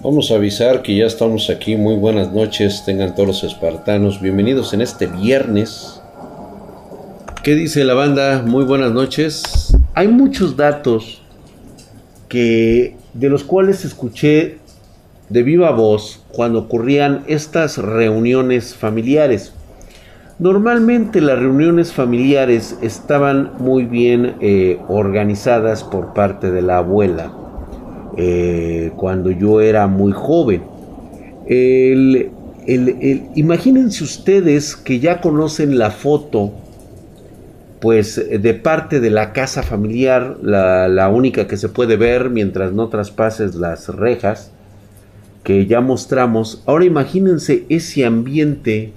Vamos a avisar que ya estamos aquí. Muy buenas noches, tengan todos los espartanos. Bienvenidos en este viernes. ¿Qué dice la banda? Muy buenas noches. Hay muchos datos que de los cuales escuché de viva voz cuando ocurrían estas reuniones familiares. Normalmente las reuniones familiares estaban muy bien eh, organizadas por parte de la abuela eh, cuando yo era muy joven. imagínense ustedes que ya conocen la foto, pues de parte de la casa familiar, la, la única que se puede ver mientras no traspases las rejas que ya mostramos. Ahora imagínense ese ambiente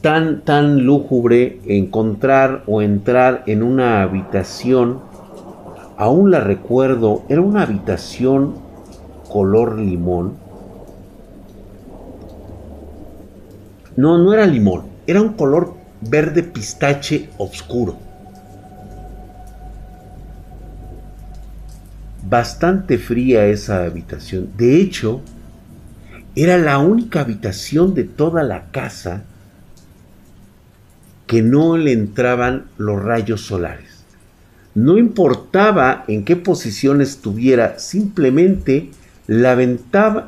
tan, tan lúgubre, encontrar o entrar en una habitación aún la recuerdo, era una habitación color limón. No, no era limón, era un color verde pistache oscuro. Bastante fría esa habitación. De hecho, era la única habitación de toda la casa que no le entraban los rayos solares. No importaba en qué posición estuviera, simplemente la,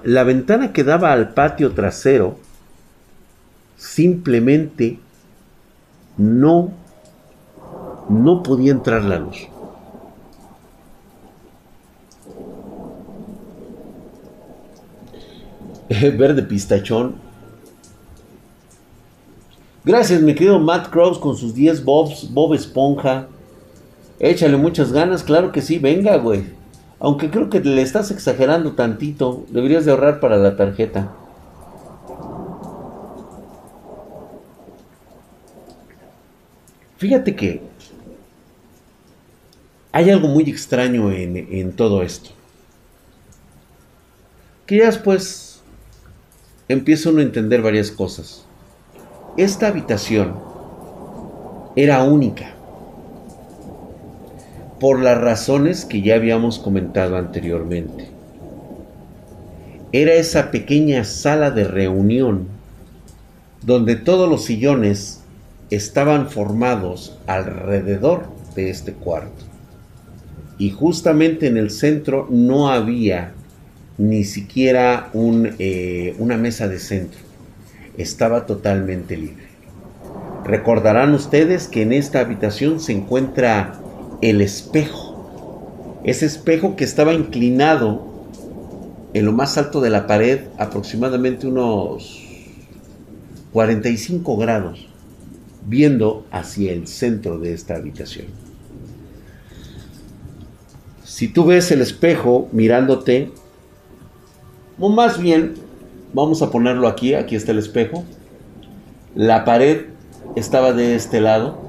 la ventana que daba al patio trasero, simplemente no, no podía entrar la luz. Verde pistachón. Gracias, mi querido Matt Cross, con sus 10 bobs, Bob Esponja. Échale muchas ganas, claro que sí, venga, güey. Aunque creo que le estás exagerando tantito. Deberías de ahorrar para la tarjeta. Fíjate que hay algo muy extraño en, en todo esto. Que ya después empieza uno a entender varias cosas. Esta habitación era única por las razones que ya habíamos comentado anteriormente. Era esa pequeña sala de reunión donde todos los sillones estaban formados alrededor de este cuarto. Y justamente en el centro no había ni siquiera eh, una mesa de centro. Estaba totalmente libre. Recordarán ustedes que en esta habitación se encuentra el espejo. Ese espejo que estaba inclinado en lo más alto de la pared, aproximadamente unos 45 grados, viendo hacia el centro de esta habitación. Si tú ves el espejo mirándote, o más bien, vamos a ponerlo aquí, aquí está el espejo, la pared estaba de este lado,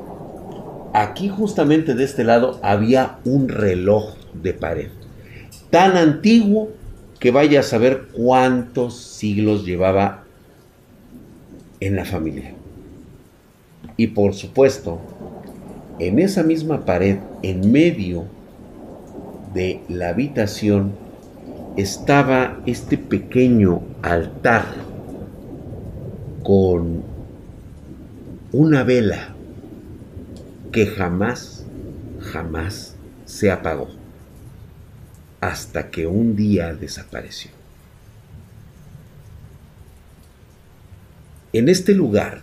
aquí justamente de este lado había un reloj de pared, tan antiguo que vaya a saber cuántos siglos llevaba en la familia. Y por supuesto, en esa misma pared, en medio de la habitación, estaba este pequeño altar con una vela que jamás, jamás se apagó, hasta que un día desapareció. En este lugar,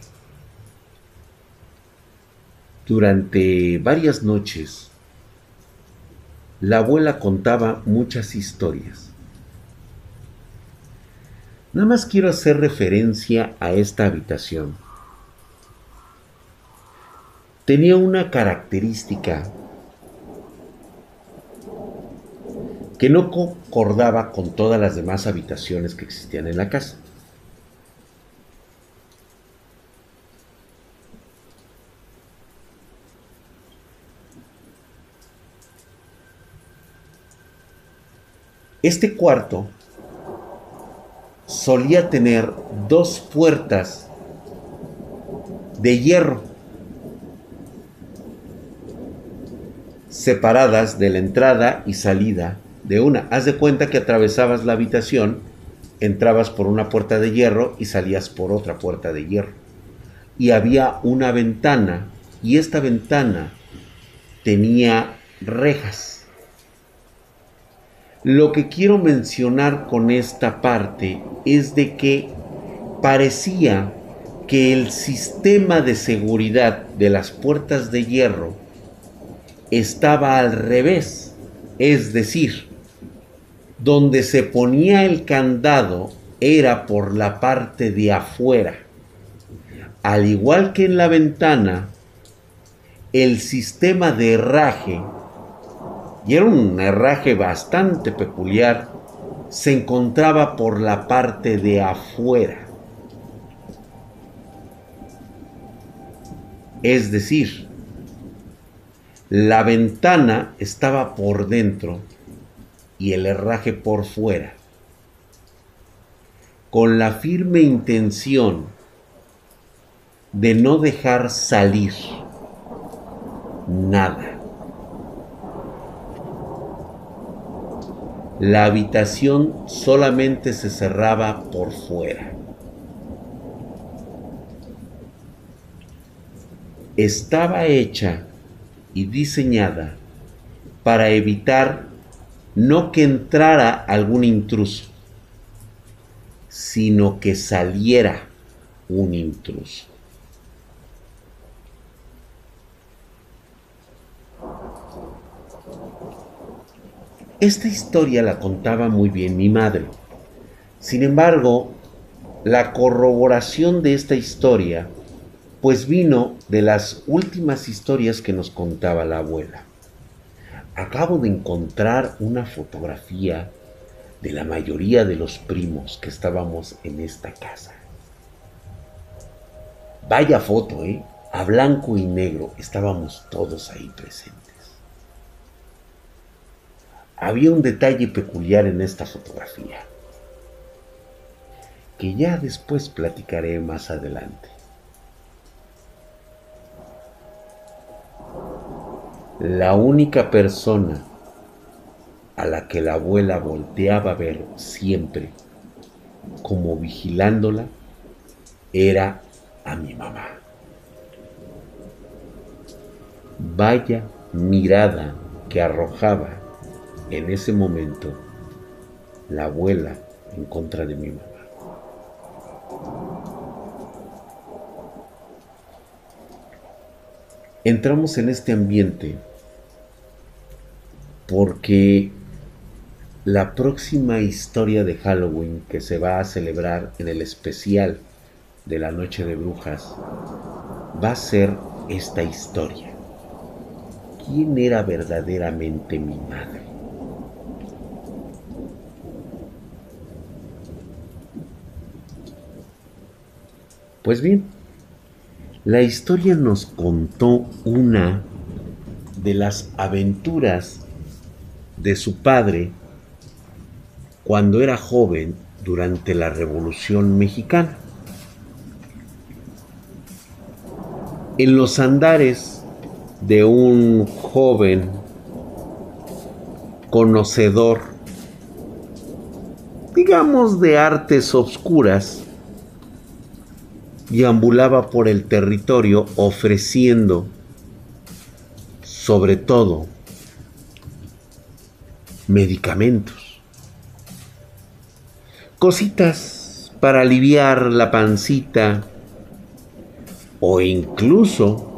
durante varias noches, la abuela contaba muchas historias. Nada más quiero hacer referencia a esta habitación tenía una característica que no concordaba con todas las demás habitaciones que existían en la casa. Este cuarto solía tener dos puertas de hierro separadas de la entrada y salida de una. Haz de cuenta que atravesabas la habitación entrabas por una puerta de hierro y salías por otra puerta de hierro. Y había una ventana y esta ventana tenía rejas. Lo que quiero mencionar con esta parte es de que parecía que el sistema de seguridad de las puertas de hierro estaba al revés, es decir, donde se ponía el candado era por la parte de afuera. Al igual que en la ventana, el sistema de herraje, y era un herraje bastante peculiar, se encontraba por la parte de afuera. Es decir, la ventana estaba por dentro y el herraje por fuera, con la firme intención de no dejar salir nada. La habitación solamente se cerraba por fuera. Estaba hecha y diseñada para evitar no que entrara algún intruso, sino que saliera un intruso. Esta historia la contaba muy bien mi madre. Sin embargo, la corroboración de esta historia pues vino de las últimas historias que nos contaba la abuela. Acabo de encontrar una fotografía de la mayoría de los primos que estábamos en esta casa. Vaya foto, ¿eh? A blanco y negro estábamos todos ahí presentes había un detalle peculiar en esta fotografía, que ya después platicaré más adelante. La única persona a la que la abuela volteaba a ver siempre como vigilándola era a mi mamá. Vaya mirada que arrojaba en ese momento la abuela en contra de mi mamá. Entramos en este ambiente porque la próxima historia de Halloween que se va a celebrar en el especial de la Noche de Brujas va a ser esta historia. ¿Quién era verdaderamente mi madre? Pues bien, la historia nos contó una de las aventuras de su padre cuando era joven durante la Revolución Mexicana. En los andares de un joven conocedor, digamos de artes obscuras, y ambulaba por el territorio ofreciendo, sobre todo, medicamentos, cositas para aliviar la pancita o incluso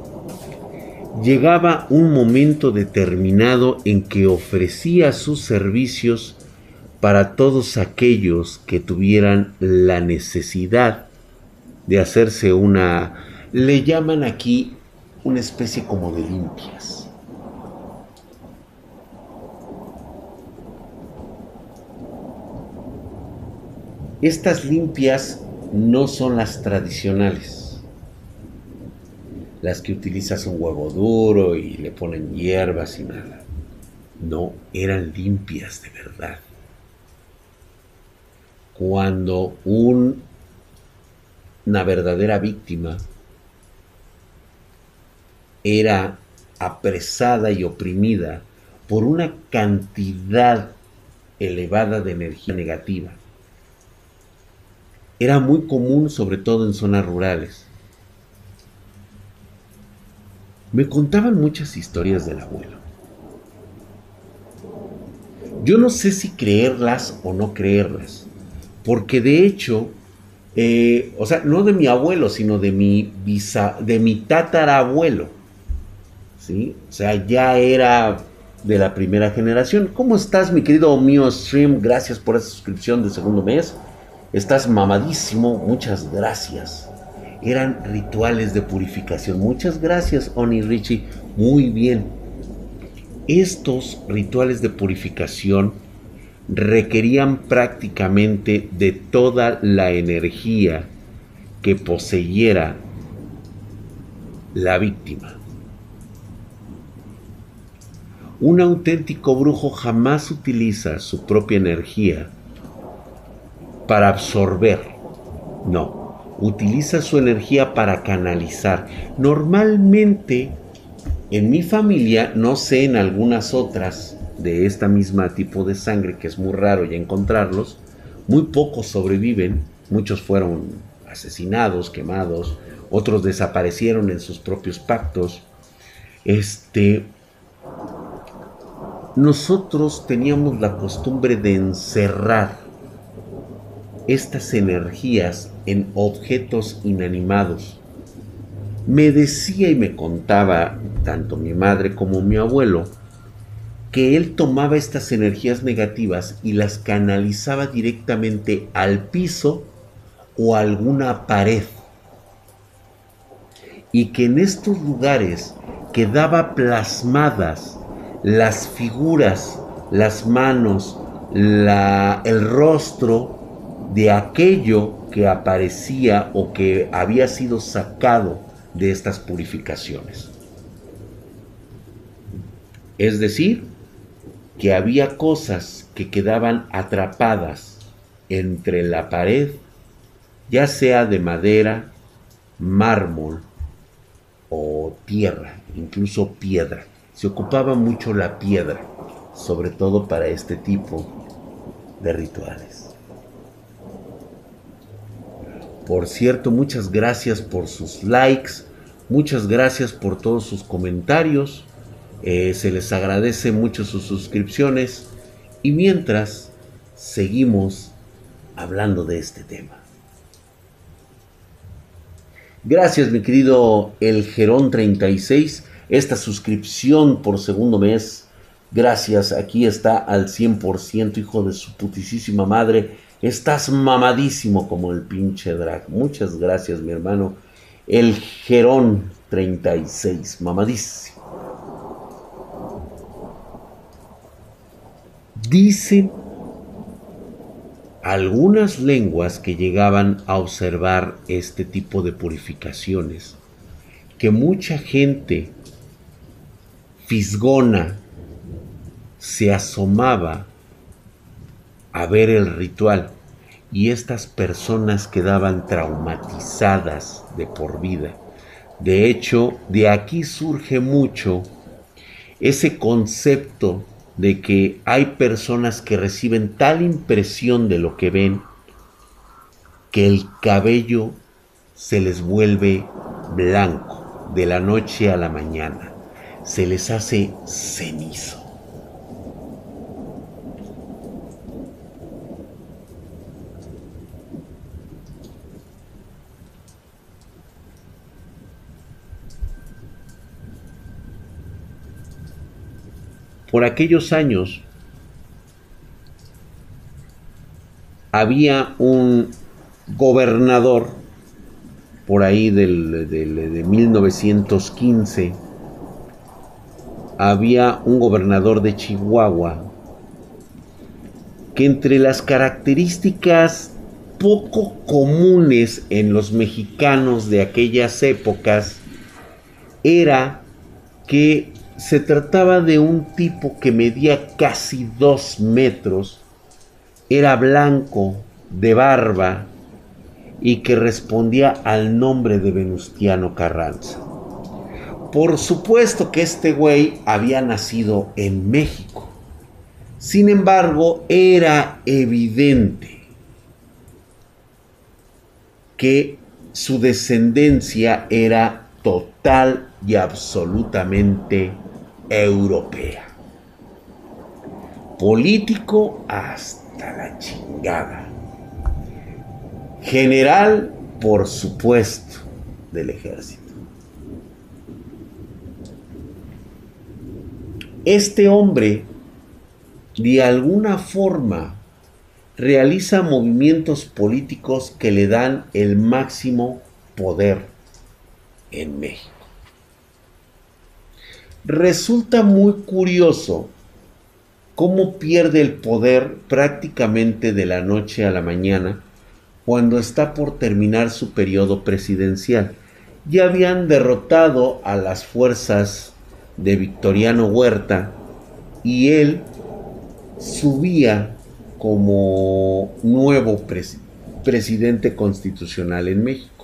llegaba un momento determinado en que ofrecía sus servicios para todos aquellos que tuvieran la necesidad de hacerse una, le llaman aquí una especie como de limpias. Estas limpias no son las tradicionales, las que utilizas un huevo duro y le ponen hierbas y nada. No, eran limpias de verdad. Cuando un una verdadera víctima, era apresada y oprimida por una cantidad elevada de energía negativa. era muy común sobre todo en zonas rurales. Me contaban muchas historias del abuelo. Yo no sé si creerlas o no creerlas, porque de hecho, eh, o sea, no de mi abuelo, sino de mi, de mi tatarabuelo, ¿sí? O sea, ya era de la primera generación. ¿Cómo estás, mi querido mío Stream? Gracias por esa suscripción de segundo mes. Estás mamadísimo, muchas gracias. Eran rituales de purificación. Muchas gracias, Oni Richie. Muy bien. Estos rituales de purificación requerían prácticamente de toda la energía que poseyera la víctima. Un auténtico brujo jamás utiliza su propia energía para absorber. No, utiliza su energía para canalizar. Normalmente, en mi familia, no sé en algunas otras de esta misma tipo de sangre, que es muy raro ya encontrarlos, muy pocos sobreviven, muchos fueron asesinados, quemados, otros desaparecieron en sus propios pactos. Este, nosotros teníamos la costumbre de encerrar estas energías en objetos inanimados. Me decía y me contaba tanto mi madre como mi abuelo que él tomaba estas energías negativas y las canalizaba directamente al piso o a alguna pared. Y que en estos lugares quedaba plasmadas las figuras, las manos, el rostro de aquello que aparecía o que había sido sacado de estas purificaciones. Es decir, que había cosas que quedaban atrapadas entre la pared, ya sea de madera, mármol o tierra, incluso piedra se ocupaba mucho la piedra, sobre todo para este tipo de rituales. Por cierto, muchas gracias por sus likes, muchas gracias por todos sus comentarios, eh, se les agradece mucho sus suscripciones y mientras seguimos hablando de este tema. Gracias mi querido El Gerón 36 esta suscripción por segundo mes. Gracias, aquí está al 100%, hijo de su putisísima madre. Estás mamadísimo como el pinche drag. Muchas gracias, mi hermano. El Gerón 36, mamadísimo. Dicen algunas lenguas que llegaban a observar este tipo de purificaciones que mucha gente Fisgona se asomaba a ver el ritual y estas personas quedaban traumatizadas de por vida. De hecho, de aquí surge mucho ese concepto de que hay personas que reciben tal impresión de lo que ven que el cabello se les vuelve blanco de la noche a la mañana se les hace cenizo. Por aquellos años había un gobernador por ahí del, de 1915 había un gobernador de Chihuahua que entre las características poco comunes en los mexicanos de aquellas épocas era que se trataba de un tipo que medía casi dos metros, era blanco, de barba, y que respondía al nombre de Venustiano Carranza. Por supuesto que este güey había nacido en México. Sin embargo, era evidente que su descendencia era total y absolutamente europea. Político hasta la chingada. General, por supuesto, del ejército. Este hombre, de alguna forma, realiza movimientos políticos que le dan el máximo poder en México. Resulta muy curioso cómo pierde el poder prácticamente de la noche a la mañana cuando está por terminar su periodo presidencial. Ya habían derrotado a las fuerzas de Victoriano Huerta y él subía como nuevo presidente constitucional en México.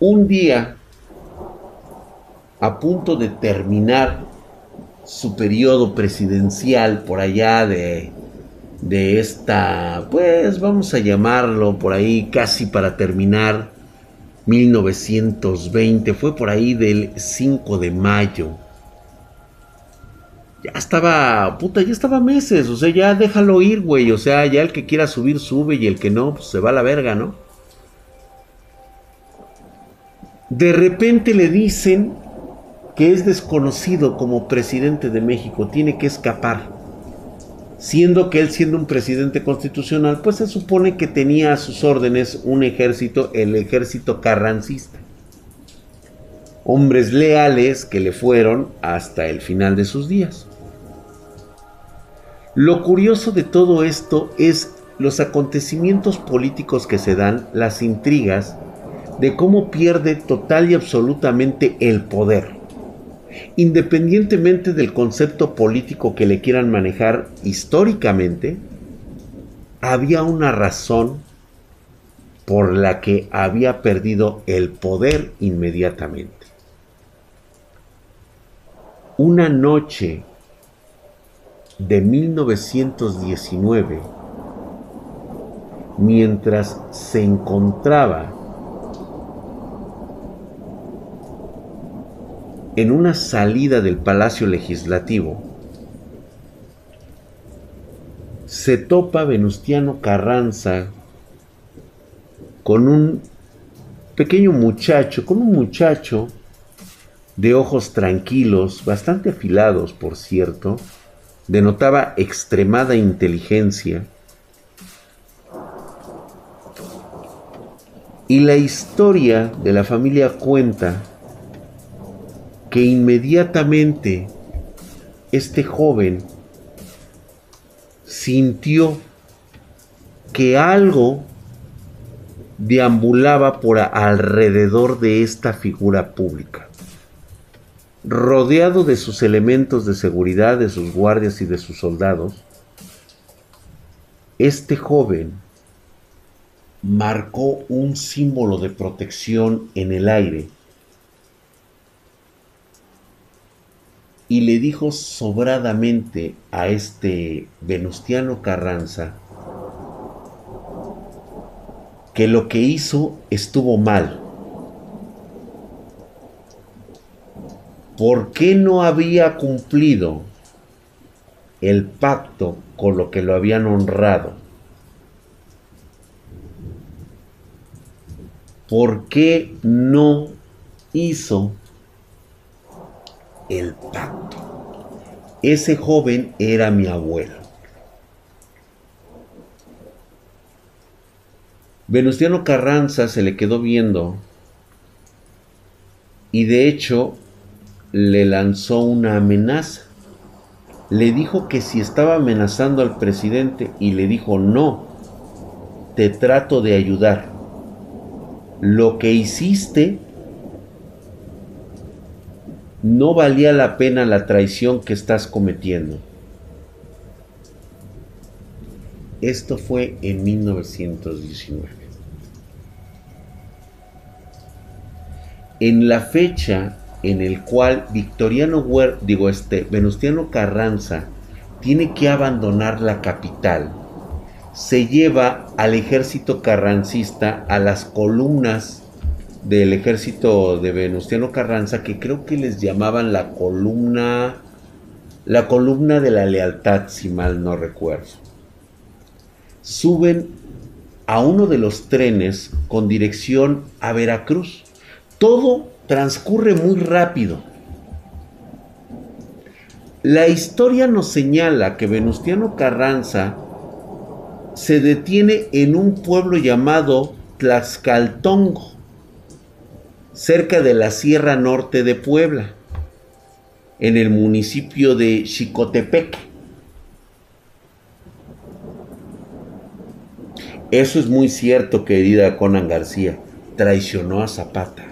Un día, a punto de terminar su periodo presidencial por allá de, de esta, pues vamos a llamarlo por ahí casi para terminar 1920, fue por ahí del 5 de mayo. Ya estaba, puta, ya estaba meses, o sea, ya déjalo ir, güey, o sea, ya el que quiera subir sube y el que no, pues se va a la verga, ¿no? De repente le dicen que es desconocido como presidente de México, tiene que escapar siendo que él siendo un presidente constitucional, pues se supone que tenía a sus órdenes un ejército, el ejército carrancista. Hombres leales que le fueron hasta el final de sus días. Lo curioso de todo esto es los acontecimientos políticos que se dan, las intrigas, de cómo pierde total y absolutamente el poder independientemente del concepto político que le quieran manejar históricamente, había una razón por la que había perdido el poder inmediatamente. Una noche de 1919, mientras se encontraba en una salida del Palacio Legislativo, se topa Venustiano Carranza con un pequeño muchacho, con un muchacho de ojos tranquilos, bastante afilados, por cierto, denotaba extremada inteligencia. Y la historia de la familia cuenta que inmediatamente este joven sintió que algo deambulaba por alrededor de esta figura pública. Rodeado de sus elementos de seguridad, de sus guardias y de sus soldados, este joven marcó un símbolo de protección en el aire y le dijo sobradamente a este Venustiano Carranza que lo que hizo estuvo mal. ¿Por qué no había cumplido el pacto con lo que lo habían honrado? ¿Por qué no hizo el pacto. Ese joven era mi abuelo. Venustiano Carranza se le quedó viendo y de hecho le lanzó una amenaza. Le dijo que si estaba amenazando al presidente y le dijo no, te trato de ayudar. Lo que hiciste no valía la pena la traición que estás cometiendo. Esto fue en 1919. En la fecha en el cual Victoriano Huer, digo este, Venustiano Carranza tiene que abandonar la capital, se lleva al ejército carrancista a las columnas del ejército de Venustiano Carranza, que creo que les llamaban la columna, la columna de la lealtad, si mal no recuerdo. Suben a uno de los trenes con dirección a Veracruz. Todo transcurre muy rápido. La historia nos señala que Venustiano Carranza se detiene en un pueblo llamado Tlaxcaltongo, cerca de la Sierra Norte de Puebla, en el municipio de Xicotepec. Eso es muy cierto, querida Conan García. Traicionó a Zapata.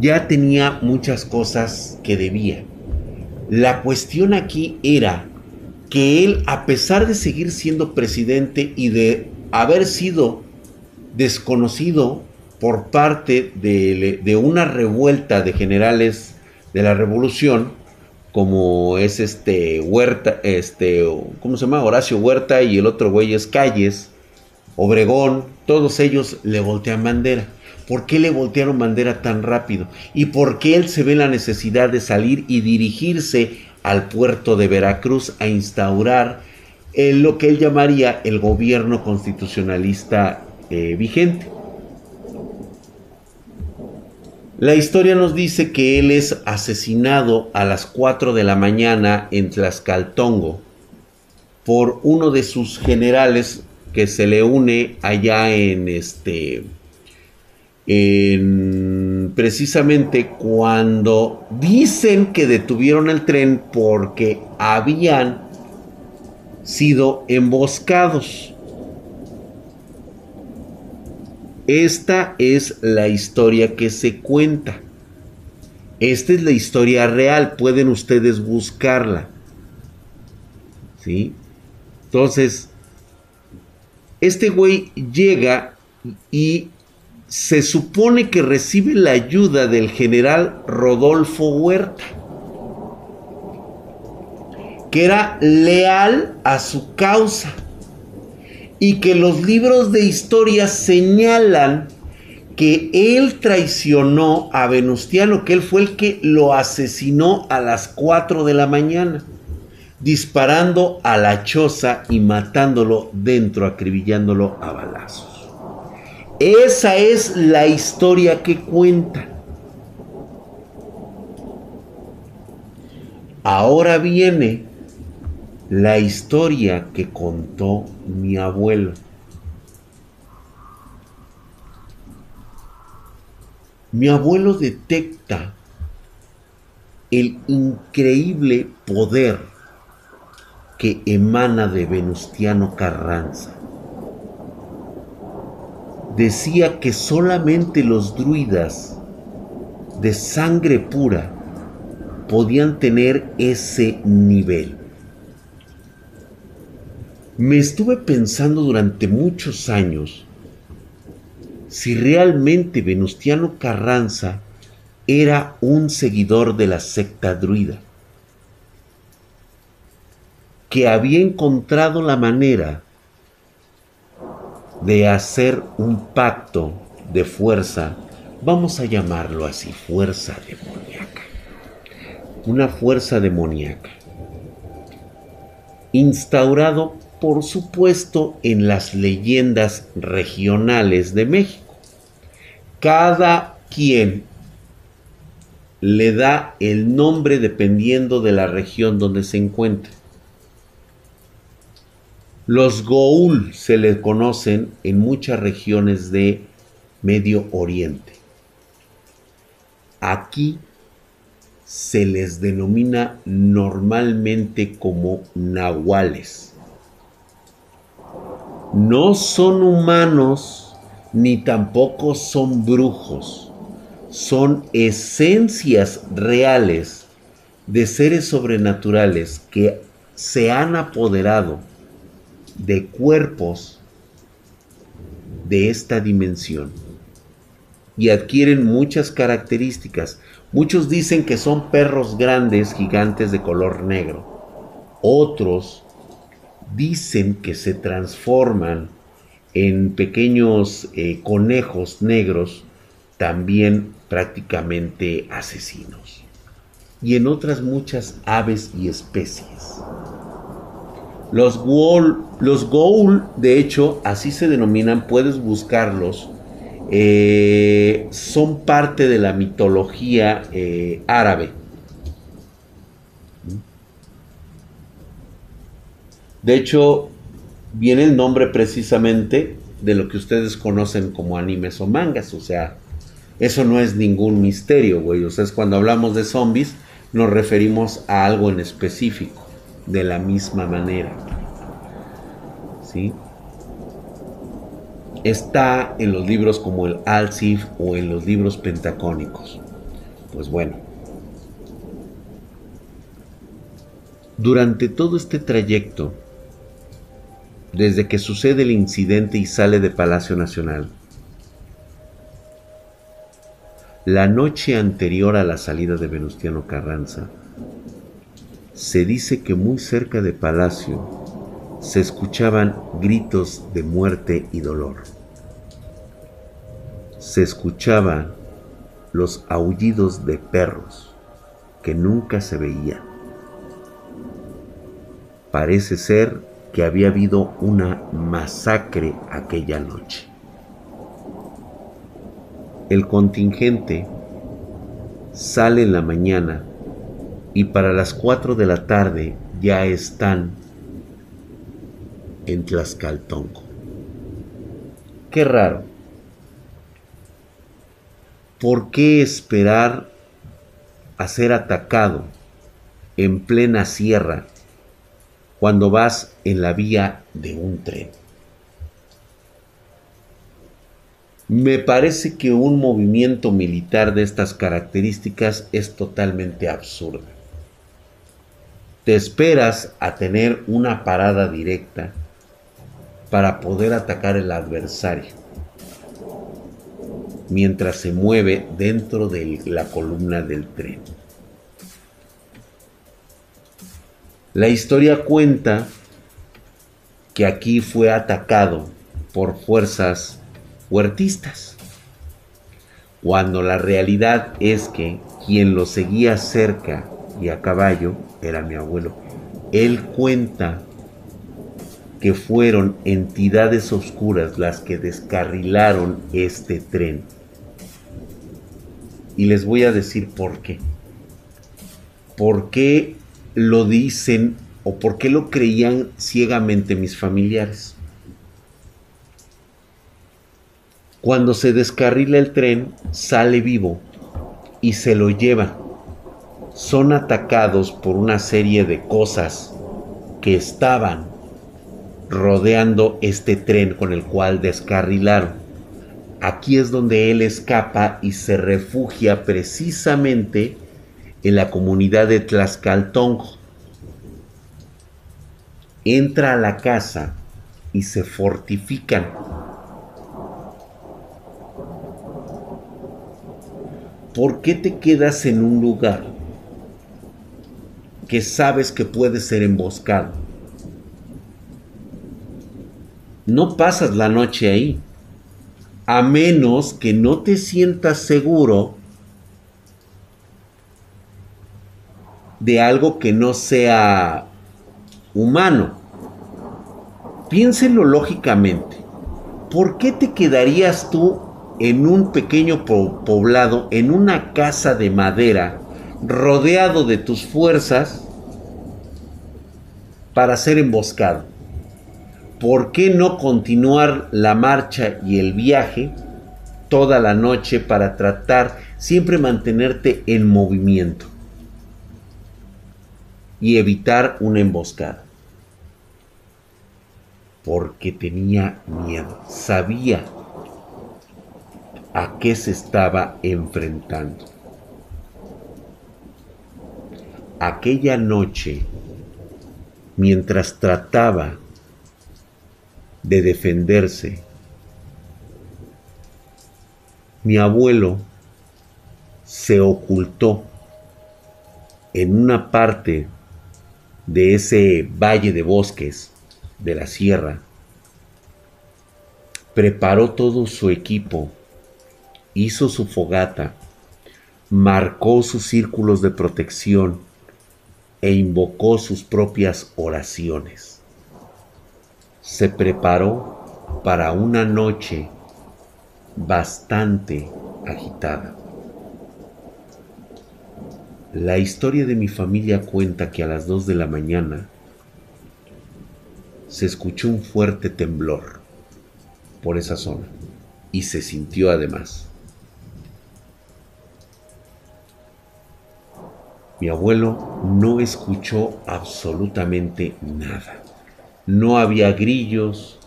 Ya tenía muchas cosas que debía. La cuestión aquí era que él, a pesar de seguir siendo presidente y de haber sido desconocido por parte de, una revuelta de generales de la revolución, como es este Huerta, este, ¿cómo se llama? Horacio Huerta y el otro güey es Calles, Obregón, todos ellos le voltean bandera. ¿Por qué le voltearon bandera tan rápido? ¿Y por qué él se ve la necesidad de salir y dirigirse al puerto de Veracruz a instaurar eh, lo que él llamaría el gobierno constitucionalista eh, vigente? La historia nos dice que él es asesinado a las 4 de la mañana en Tlaxcaltongo por uno de sus generales que se le une allá en este precisamente cuando dicen que detuvieron el tren porque habían sido emboscados. Esta es la historia que se cuenta. Esta es la historia real, pueden ustedes buscarla. ¿Sí? Entonces, este güey llega y se supone que recibe la ayuda del general Rodolfo Huerta, que era leal a su causa y que los libros de historia señalan que él traicionó a Venustiano, que él fue el que lo asesinó a las 4 de la mañana, disparando a la choza y matándolo dentro, acribillándolo a balazos. Esa es la historia que cuenta. Ahora viene la historia que contó mi abuelo. Mi abuelo detecta el increíble poder que emana de Venustiano Carranza decía que solamente los druidas de sangre pura podían tener ese nivel. Me estuve pensando durante muchos años si realmente Venustiano Carranza era un seguidor de la secta druida, que había encontrado la manera de hacer un pacto de fuerza, vamos a llamarlo así, fuerza demoníaca. Una fuerza demoníaca. Instaurado, por supuesto, en las leyendas regionales de México. Cada quien le da el nombre dependiendo de la región donde se encuentre. Los Goul se les conocen en muchas regiones de Medio Oriente. Aquí se les denomina normalmente como nahuales. No son humanos ni tampoco son brujos. Son esencias reales de seres sobrenaturales que se han apoderado de cuerpos de esta dimensión. y adquieren muchas características. Muchos dicen que son perros grandes, gigantes de color negro. Otros dicen que se transforman en pequeños eh, conejos negros, también prácticamente asesinos. Y en otras muchas aves y especies. Los ghoul, los de hecho, así se denominan, puedes buscarlos. Eh, son parte de la mitología eh, árabe. De hecho, viene el nombre precisamente de lo que ustedes conocen como animes o mangas. O sea, eso no es ningún misterio, güey. O sea, es cuando hablamos de zombies, nos referimos a algo en específico de la misma manera. ¿Sí? Está en los libros como el Alcif o en los libros pentacónicos. Pues bueno. Durante todo este trayecto, desde que sucede el incidente y sale de Palacio Nacional, la noche anterior a la salida de Venustiano Carranza, se dice que muy cerca de Palacio se escuchaban gritos de muerte y dolor. Se escuchaban los aullidos de perros que nunca se veían. Parece ser que había habido una masacre aquella noche. El contingente sale en la mañana y para las 4 de la tarde ya están en Tlaxcaltonco. Qué raro. ¿Por qué esperar a ser atacado en plena sierra cuando vas en la vía de un tren? Me parece que un movimiento militar de estas características es totalmente absurdo te esperas a tener una parada directa para poder atacar el adversario mientras se mueve dentro de la columna del tren. La historia cuenta que aquí fue atacado por fuerzas huertistas, cuando la realidad es que quien lo seguía cerca y a caballo era mi abuelo. Él cuenta que fueron entidades oscuras las que descarrilaron este tren. Y les voy a decir por qué. ¿Por qué lo dicen o por qué lo creían ciegamente mis familiares? Cuando se descarrila el tren, sale vivo y se lo lleva son atacados por una serie de cosas que estaban rodeando este tren con el cual descarrilaron. Aquí es donde él escapa y se refugia precisamente en la comunidad de Tlaxcaltongo. Entra a la casa y se fortifican. ¿Por qué te quedas en un lugar que sabes que puede ser emboscado. No pasas la noche ahí, a menos que no te sientas seguro de algo que no sea humano. Piénselo lógicamente. ¿Por qué te quedarías tú en un pequeño poblado, en una casa de madera, rodeado de tus fuerzas para ser emboscado. ¿Por qué no continuar la marcha y el viaje toda la noche para tratar siempre mantenerte en movimiento y evitar una emboscada? Porque tenía miedo, sabía a qué se estaba enfrentando aquella noche, mientras trataba de defenderse, mi abuelo se ocultó en una parte de ese valle de bosques de la sierra, preparó todo su equipo, hizo su fogata, marcó sus círculos de protección e invocó sus propias oraciones. Se preparó para una noche bastante agitada. La historia de mi familia cuenta que a las 2 de la mañana se escuchó un fuerte temblor por esa zona y se sintió además. Mi abuelo no escuchó absolutamente nada. No había grillos,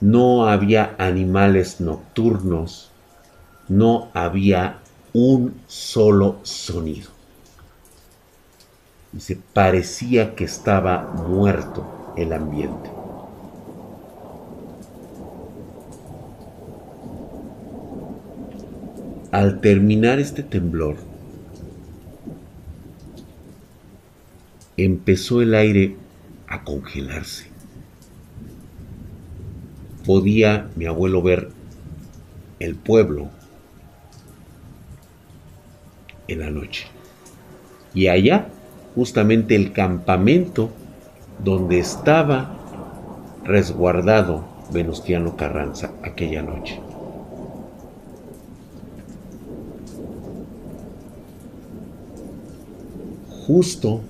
no había animales nocturnos, no había un solo sonido se parecía que estaba muerto el ambiente. Al terminar este temblor, empezó el aire a congelarse. Podía mi abuelo ver el pueblo en la noche. Y allá justamente el campamento donde estaba resguardado Venustiano Carranza aquella noche. Justo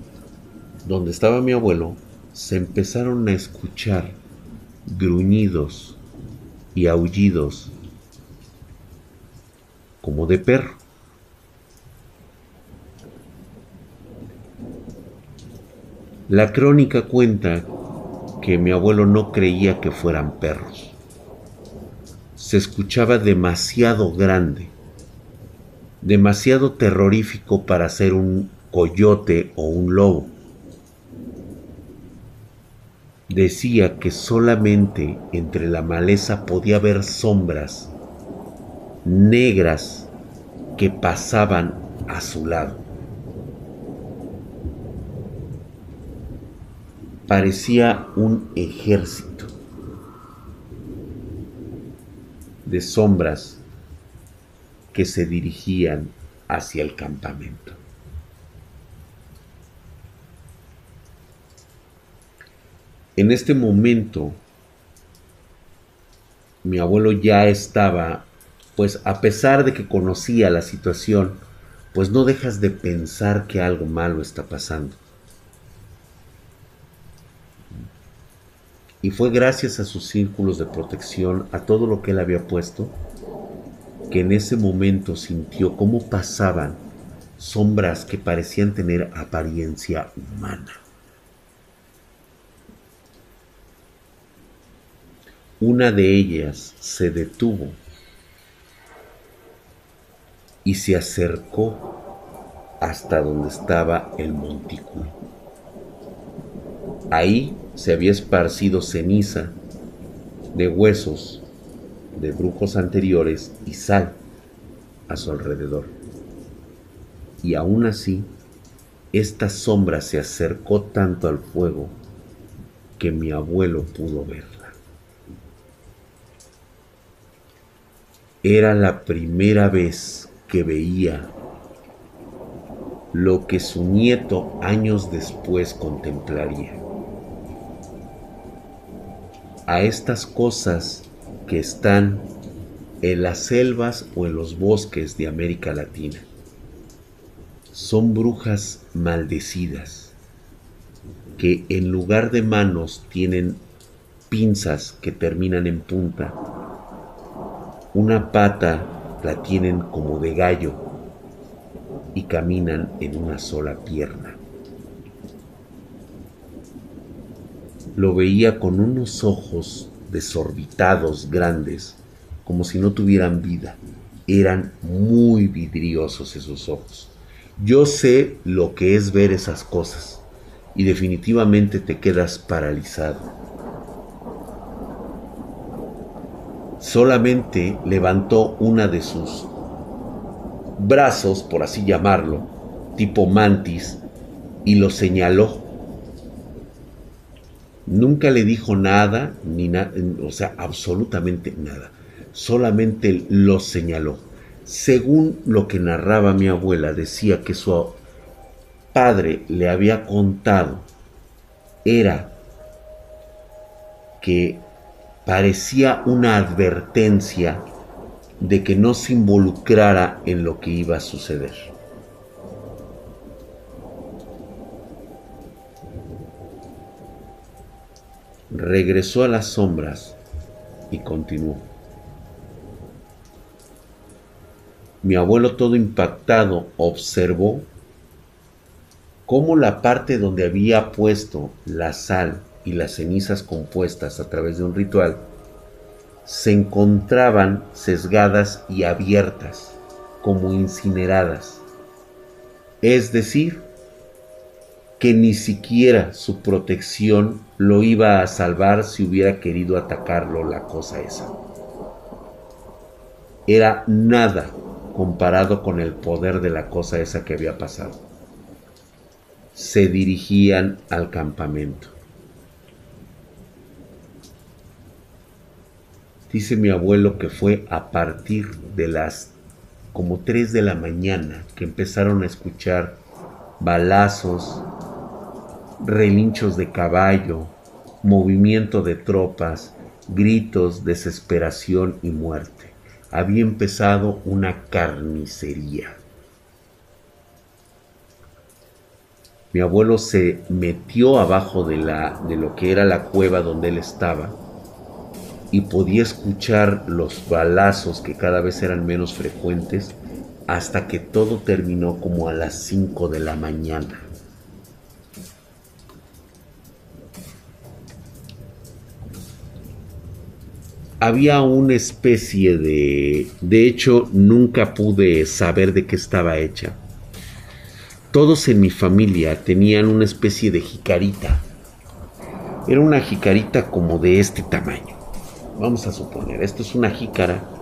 donde estaba mi abuelo, se empezaron a escuchar gruñidos y aullidos como de perro. La crónica cuenta que mi abuelo no creía que fueran perros. Se escuchaba demasiado grande, demasiado terrorífico para ser un coyote o un lobo. Decía que solamente entre la maleza podía haber sombras negras que pasaban a su lado. Parecía un ejército de sombras que se dirigían hacia el campamento. En este momento, mi abuelo ya estaba, pues a pesar de que conocía la situación, pues no dejas de pensar que algo malo está pasando. Y fue gracias a sus círculos de protección, a todo lo que él había puesto, que en ese momento sintió cómo pasaban sombras que parecían tener apariencia humana. Una de ellas se detuvo y se acercó hasta donde estaba el montículo. Ahí se había esparcido ceniza de huesos de brujos anteriores y sal a su alrededor. Y aún así, esta sombra se acercó tanto al fuego que mi abuelo pudo verla. Era la primera vez que veía lo que su nieto años después contemplaría a estas cosas que están en las selvas o en los bosques de América Latina. Son brujas maldecidas que en lugar de manos tienen pinzas que terminan en punta. Una pata la tienen como de gallo y caminan en una sola pierna. Lo veía con unos ojos desorbitados grandes, como si no tuvieran vida. Eran muy vidriosos esos ojos. Yo sé lo que es ver esas cosas y definitivamente te quedas paralizado. Solamente levantó una de sus brazos, por así llamarlo, tipo mantis, y lo señaló. Nunca le dijo nada, ni nada, o sea, absolutamente nada. Solamente lo señaló. Según lo que narraba mi abuela, decía que su padre le había contado era que parecía una advertencia de que no se involucrara en lo que iba a suceder. Regresó a las sombras y continuó. Mi abuelo todo impactado observó cómo la parte donde había puesto la sal y las cenizas compuestas a través de un ritual se encontraban sesgadas y abiertas, como incineradas. Es decir, que ni siquiera su protección lo iba a salvar si hubiera querido atacarlo la cosa esa. Era nada comparado con el poder de la cosa esa que había pasado. Se dirigían al campamento. Dice mi abuelo que fue a partir de las como 3 de la mañana que empezaron a escuchar balazos, relinchos de caballo, movimiento de tropas, gritos, desesperación y muerte había empezado una carnicería. Mi abuelo se metió abajo de, la, de lo que era la cueva donde él estaba y podía escuchar los balazos que cada vez eran menos frecuentes hasta que todo terminó como a las 5 de la mañana. había una especie de... De hecho, nunca pude saber de qué estaba hecha. Todos en mi familia tenían una especie de jicarita. Era una jicarita como de este tamaño. Vamos a suponer, esto es una jícara.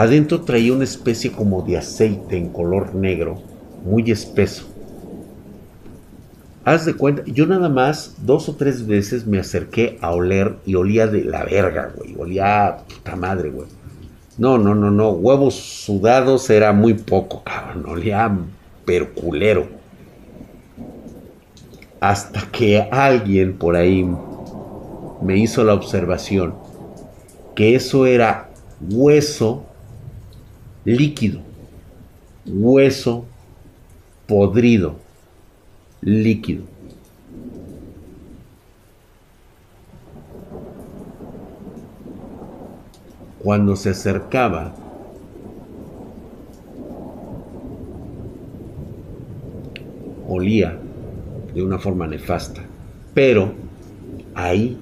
Adentro traía una especie como de aceite en color negro, muy espeso. Haz de cuenta, yo nada más dos o tres veces me acerqué a oler y olía de la verga, güey. Olía puta madre, güey. No, no, no, no. Huevos sudados era muy poco, cabrón. Olía perculero. Hasta que alguien por ahí me hizo la observación que eso era hueso líquido. Hueso podrido líquido. Cuando se acercaba, olía de una forma nefasta, pero ahí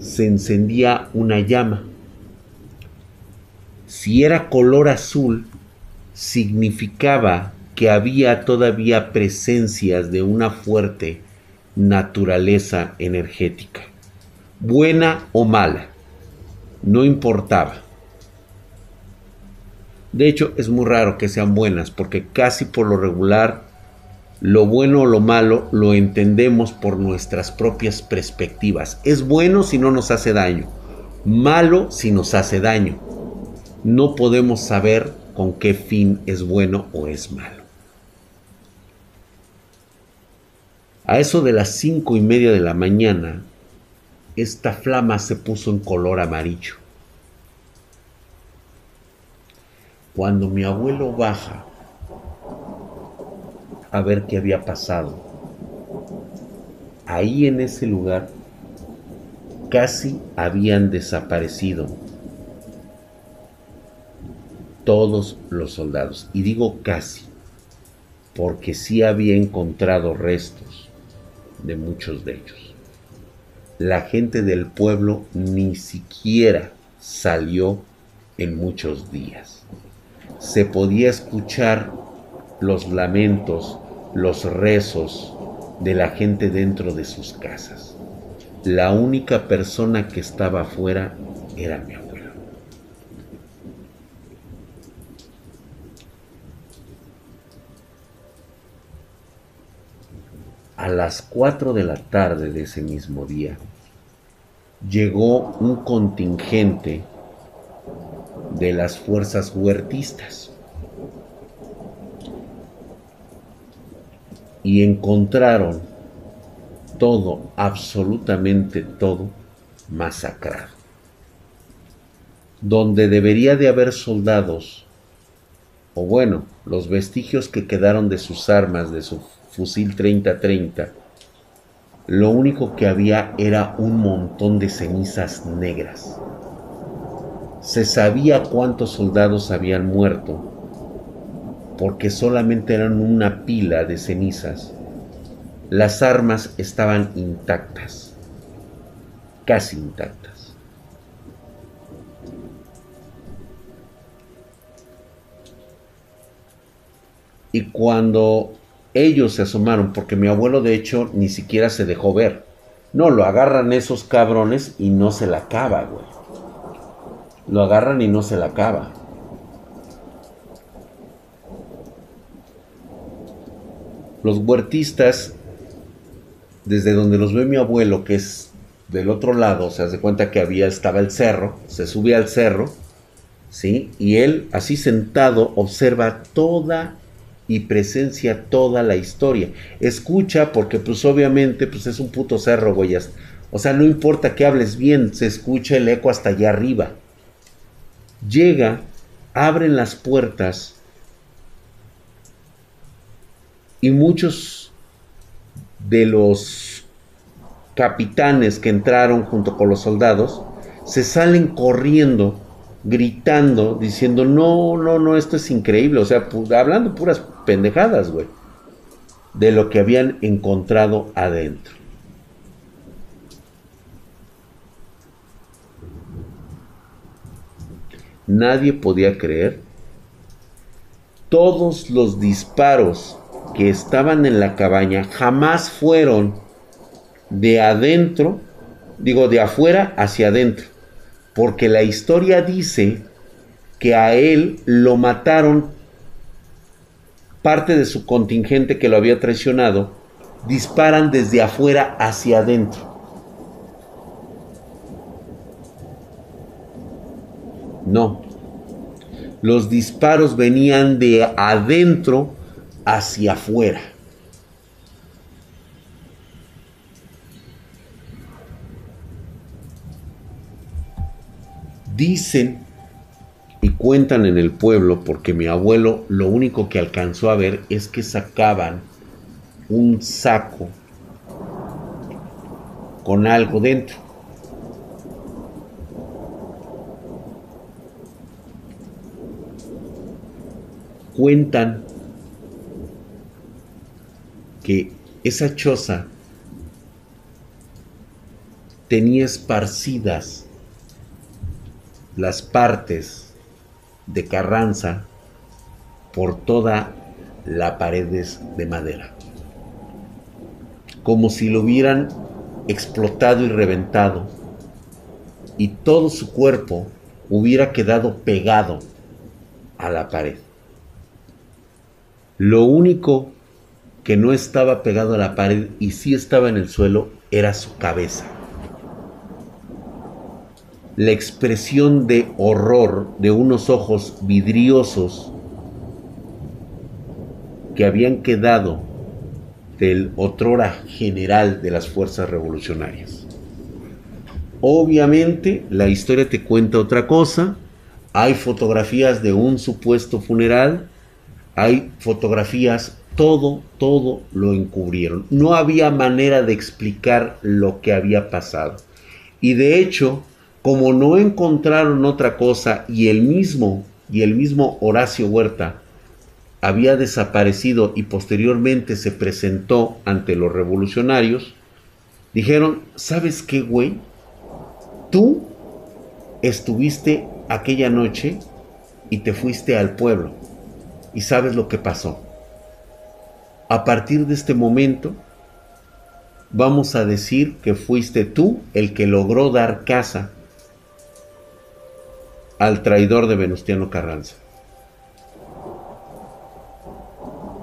se encendía una llama. Si era color azul, significaba que había todavía presencias de una fuerte naturaleza energética, buena o mala, no importaba. De hecho, es muy raro que sean buenas, porque casi por lo regular, lo bueno o lo malo lo entendemos por nuestras propias perspectivas. Es bueno si no nos hace daño, malo si nos hace daño. No podemos saber con qué fin es bueno o es malo. A eso de las cinco y media de la mañana, esta flama se puso en color amarillo. Cuando mi abuelo baja a ver qué había pasado, ahí en ese lugar casi habían desaparecido todos los soldados. Y digo casi, porque sí había encontrado restos de muchos de ellos. La gente del pueblo ni siquiera salió en muchos días. Se podía escuchar los lamentos, los rezos de la gente dentro de sus casas. La única persona que estaba afuera era mi abuelo. A las 4 de la tarde de ese mismo día, llegó un contingente de las fuerzas huertistas y encontraron todo, absolutamente todo, masacrado. Donde debería de haber soldados, o bueno, los vestigios que quedaron de sus armas, de su fusil 30-30, lo único que había era un montón de cenizas negras. Se sabía cuántos soldados habían muerto, porque solamente eran una pila de cenizas. Las armas estaban intactas, casi intactas. Y cuando ellos se asomaron, porque mi abuelo de hecho ni siquiera se dejó ver. No, lo agarran esos cabrones y no se la acaba, güey. Lo agarran y no se la acaba. Los huertistas, desde donde los ve mi abuelo, que es del otro lado, se hace cuenta que había, estaba el cerro, se sube al cerro, ¿sí? Y él, así sentado, observa toda y presencia toda la historia. Escucha porque pues obviamente pues es un puto cerro, güey. O sea, no importa que hables bien, se escucha el eco hasta allá arriba. Llega, abren las puertas y muchos de los capitanes que entraron junto con los soldados se salen corriendo gritando, diciendo, no, no, no, esto es increíble. O sea, hablando puras pendejadas, güey. De lo que habían encontrado adentro. Nadie podía creer. Todos los disparos que estaban en la cabaña jamás fueron de adentro, digo, de afuera hacia adentro porque la historia dice que a él lo mataron parte de su contingente que lo había traicionado, disparan desde afuera hacia adentro. No, los disparos venían de adentro hacia afuera. Dicen y cuentan en el pueblo, porque mi abuelo lo único que alcanzó a ver es que sacaban un saco con algo dentro. Cuentan que esa choza tenía esparcidas las partes de Carranza por toda la paredes de madera. Como si lo hubieran explotado y reventado y todo su cuerpo hubiera quedado pegado a la pared. Lo único que no estaba pegado a la pared y sí estaba en el suelo era su cabeza la expresión de horror de unos ojos vidriosos que habían quedado del otrora general de las fuerzas revolucionarias. Obviamente la historia te cuenta otra cosa, hay fotografías de un supuesto funeral, hay fotografías, todo, todo lo encubrieron. No había manera de explicar lo que había pasado. Y de hecho, como no encontraron otra cosa y el mismo y el mismo Horacio Huerta había desaparecido y posteriormente se presentó ante los revolucionarios, dijeron, ¿sabes qué, güey? Tú estuviste aquella noche y te fuiste al pueblo y sabes lo que pasó. A partir de este momento, vamos a decir que fuiste tú el que logró dar casa al traidor de Venustiano Carranza.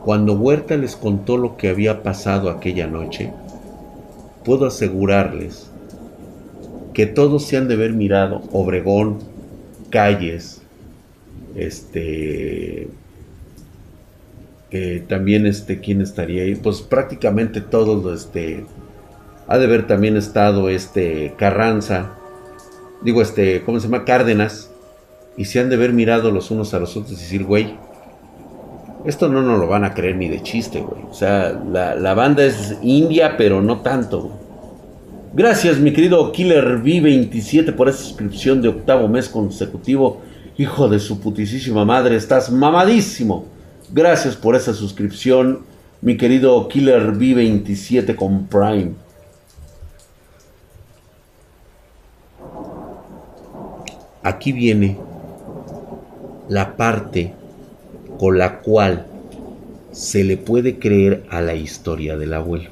Cuando Huerta les contó lo que había pasado aquella noche, puedo asegurarles que todos se han de haber mirado Obregón, calles, este, también este, ¿quién estaría ahí? Pues prácticamente todos, este, ha de haber también estado este Carranza, digo este, ¿cómo se llama? Cárdenas, y se han de haber mirado los unos a los otros y decir, güey, esto no nos lo van a creer ni de chiste, güey. O sea, la, banda es india, pero no tanto. Gracias, mi querido Killer V27, por esa suscripción de octavo mes consecutivo. Hijo de su putísima madre, estás mamadísimo. Gracias por esa suscripción, mi querido Killer V27 con Prime. Aquí viene la parte con la cual se le puede creer a la historia del abuelo.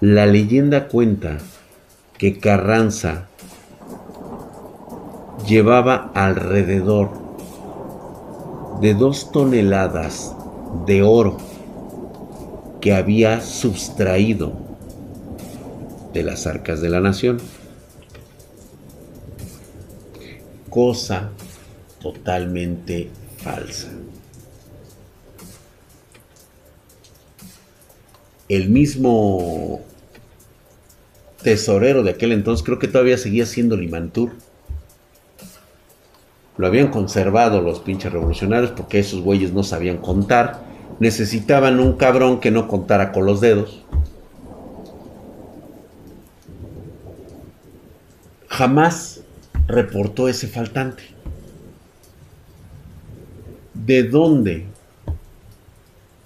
La leyenda cuenta que Carranza llevaba alrededor de dos toneladas de oro que había sustraído de las arcas de la nación. Cosa totalmente falsa. El mismo tesorero de aquel entonces, creo que todavía seguía siendo Limantur. Lo habían conservado los pinches revolucionarios porque esos güeyes no sabían contar necesitaban un cabrón que no contara con los dedos. Jamás reportó ese faltante. ¿De dónde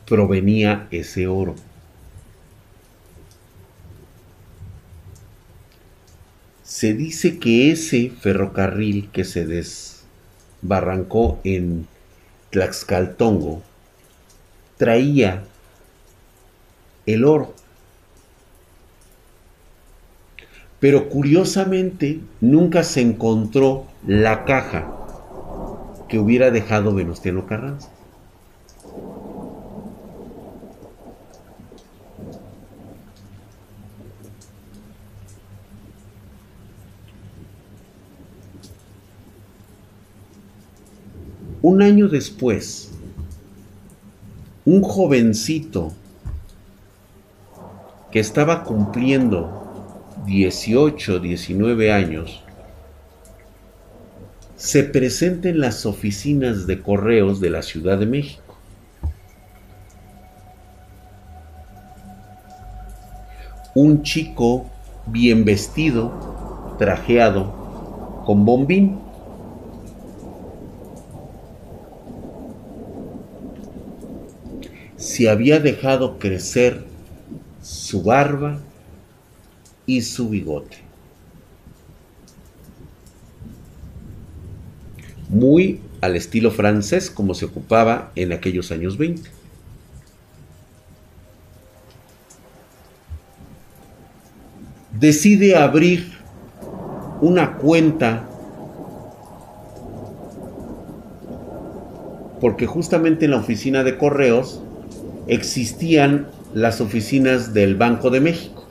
provenía ese oro? Se dice que ese ferrocarril que se desbarrancó en Tlaxcaltongo traía el oro. Pero curiosamente nunca se encontró la caja que hubiera dejado Venustiano Carranza. Un año después, un jovencito que estaba cumpliendo 18, 19 años, se presenta en las oficinas de correos de la Ciudad de México. Un chico bien vestido, trajeado, con bombín. Se había dejado crecer su barba y su bigote. Muy al estilo francés como se ocupaba en aquellos años 20. Decide abrir una cuenta porque justamente en la oficina de correos existían las oficinas del Banco de México.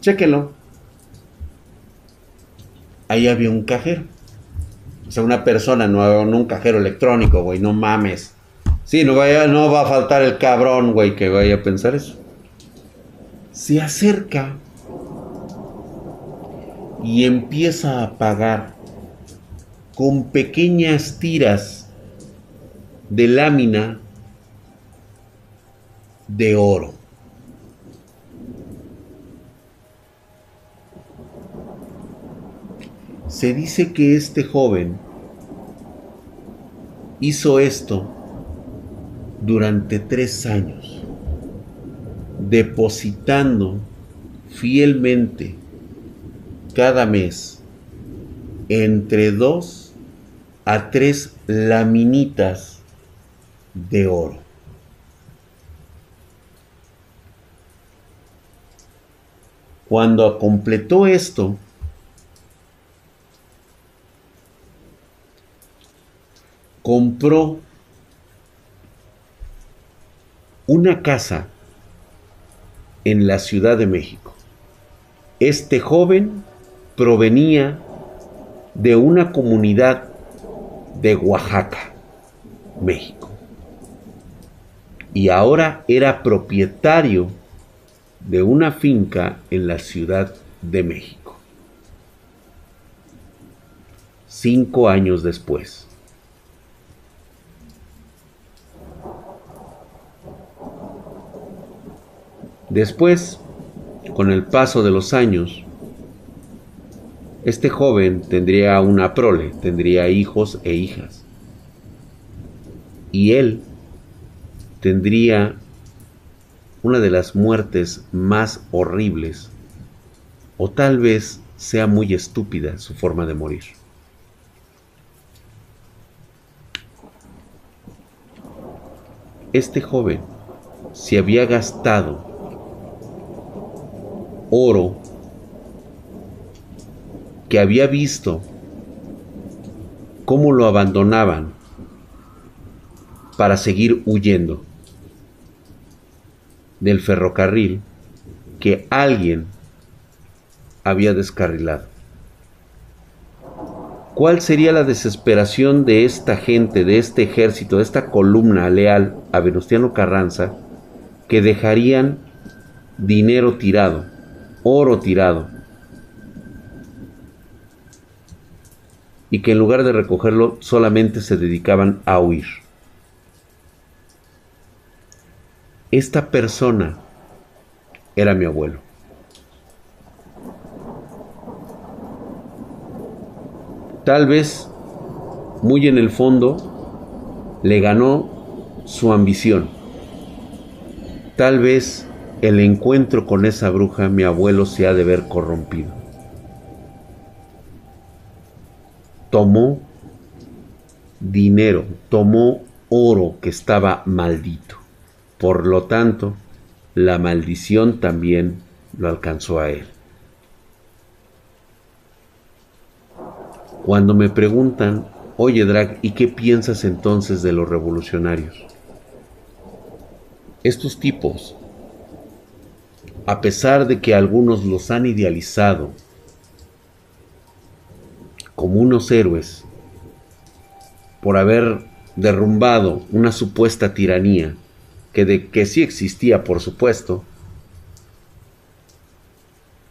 Chéquenlo. Ahí había un cajero. O sea, una persona, no, no un cajero electrónico, güey, no mames. Sí, no, vaya, no va a faltar el cabrón, güey, que vaya a pensar eso. Se acerca y empieza a pagar con pequeñas tiras de lámina de oro. Se dice que este joven hizo esto durante tres años, depositando fielmente cada mes entre dos a tres laminitas de oro. Cuando completó esto, compró una casa en la Ciudad de México. Este joven provenía de una comunidad de Oaxaca, México. Y ahora era propietario de una finca en la Ciudad de México. Cinco años después. Después, con el paso de los años, este joven tendría una prole, tendría hijos e hijas. Y él tendría una de las muertes más horribles, o tal vez sea muy estúpida su forma de morir. Este joven se había gastado oro que había visto cómo lo abandonaban para seguir huyendo del ferrocarril que alguien había descarrilado. ¿Cuál sería la desesperación de esta gente, de este ejército, de esta columna leal a Venustiano Carranza, que dejarían dinero tirado, oro tirado, y que en lugar de recogerlo solamente se dedicaban a huir? Esta persona era mi abuelo. Tal vez, muy en el fondo, le ganó su ambición. Tal vez el encuentro con esa bruja mi abuelo se ha de ver corrompido. Tomó dinero, tomó oro que estaba maldito. Por lo tanto, la maldición también lo alcanzó a él. Cuando me preguntan, oye Drag, ¿y qué piensas entonces de los revolucionarios? Estos tipos, a pesar de que algunos los han idealizado como unos héroes por haber derrumbado una supuesta tiranía, que de que sí existía, por supuesto,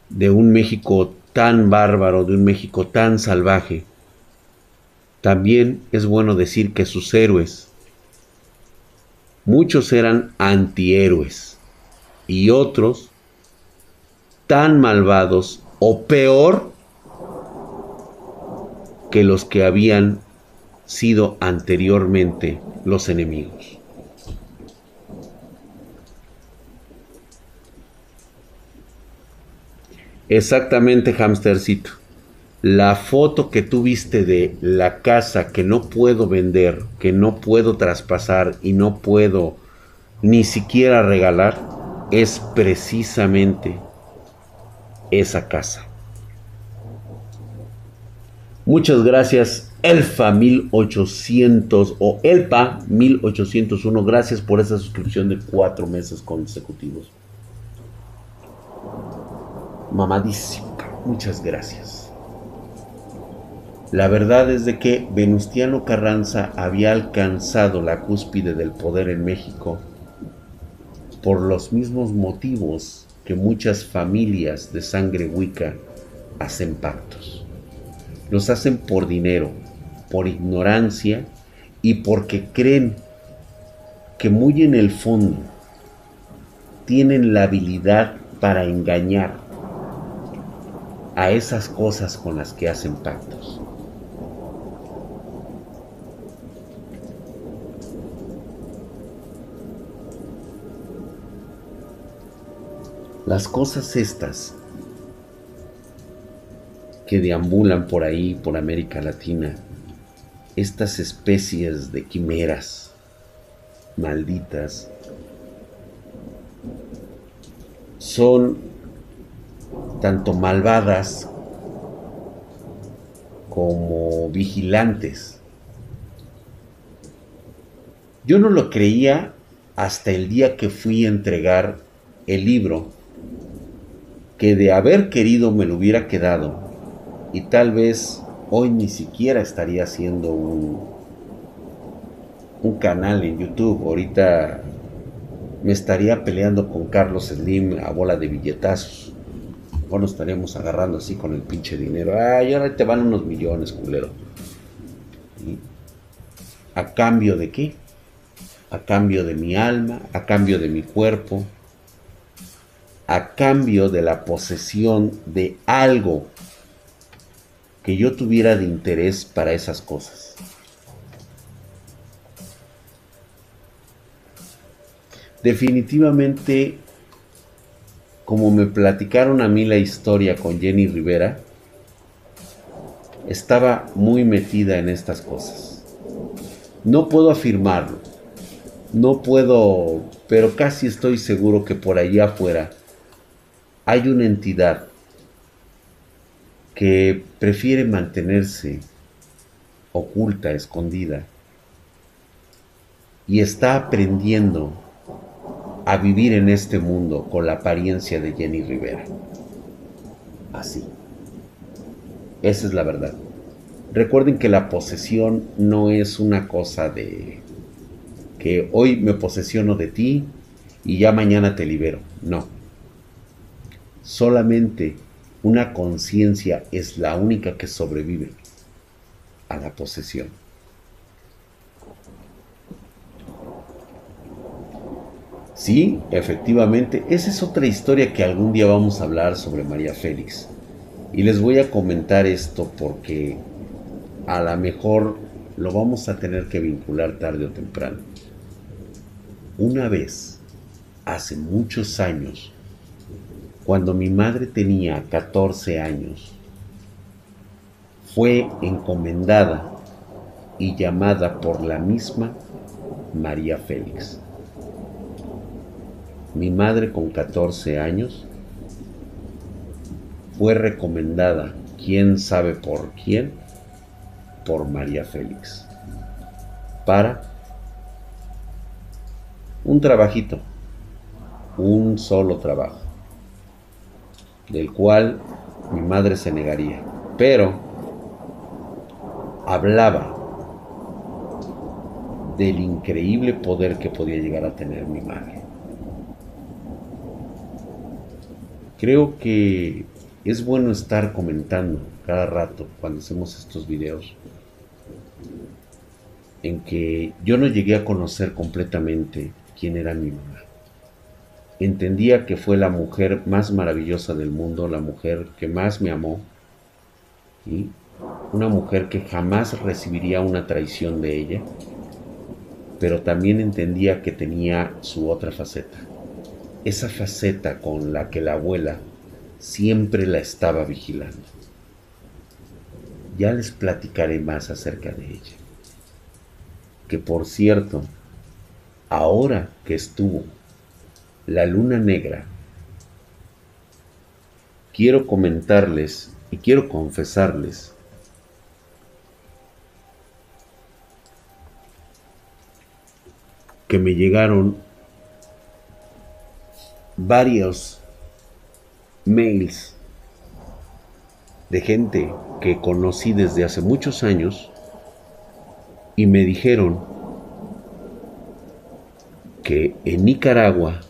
de un México tan bárbaro, de un México tan salvaje, también es bueno decir que sus héroes, muchos eran antihéroes y otros tan malvados o peor que los que habían sido anteriormente los enemigos. Exactamente, hamstercito. La foto que tú viste de la casa que no puedo vender, que no puedo traspasar y no puedo ni siquiera regalar, es precisamente esa casa. Muchas gracias, Elfa 1800 o Elpa 1801. Gracias por esa suscripción de cuatro meses consecutivos mamadísimo. Muchas gracias. La verdad es de que Venustiano Carranza había alcanzado la cúspide del poder en México por los mismos motivos que muchas familias de sangre huica hacen pactos. Los hacen por dinero, por ignorancia y porque creen que muy en el fondo tienen la habilidad para engañar a esas cosas con las que hacen pactos. Las cosas estas que deambulan por ahí, por América Latina, estas especies de quimeras malditas, son tanto malvadas como vigilantes. Yo no lo creía hasta el día que fui a entregar el libro, que de haber querido me lo hubiera quedado y tal vez hoy ni siquiera estaría haciendo un, un canal en YouTube. Ahorita me estaría peleando con Carlos Slim a bola de billetazos. O nos estaríamos agarrando así con el pinche dinero. Ay, ahora te van unos millones, culero. ¿A cambio de qué? A cambio de mi alma, a cambio de mi cuerpo, a cambio de la posesión de algo que yo tuviera de interés para esas cosas. Definitivamente, como me platicaron a mí la historia con Jenny Rivera, estaba muy metida en estas cosas. No puedo afirmarlo, no puedo, pero casi estoy seguro que por allá afuera hay una entidad que prefiere mantenerse oculta, escondida, y está aprendiendo a vivir en este mundo con la apariencia de Jenny Rivera. Así. Esa es la verdad. Recuerden que la posesión no es una cosa de que hoy me posesiono de ti y ya mañana te libero. No. Solamente una conciencia es la única que sobrevive a la posesión. Sí, efectivamente, esa es otra historia que algún día vamos a hablar sobre María Félix. Y les voy a comentar esto porque a lo mejor lo vamos a tener que vincular tarde o temprano. Una vez, hace muchos años, cuando mi madre tenía 14 años, fue encomendada y llamada por la misma María Félix. Mi madre con 14 años fue recomendada, quién sabe por quién, por María Félix, para un trabajito, un solo trabajo, del cual mi madre se negaría, pero hablaba del increíble poder que podía llegar a tener mi madre. Creo que es bueno estar comentando cada rato cuando hacemos estos videos en que yo no llegué a conocer completamente quién era mi mamá. Entendía que fue la mujer más maravillosa del mundo, la mujer que más me amó, y una mujer que jamás recibiría una traición de ella, pero también entendía que tenía su otra faceta esa faceta con la que la abuela siempre la estaba vigilando. Ya les platicaré más acerca de ella. Que por cierto, ahora que estuvo la luna negra, quiero comentarles y quiero confesarles que me llegaron varios mails de gente que conocí desde hace muchos años y me dijeron que en Nicaragua,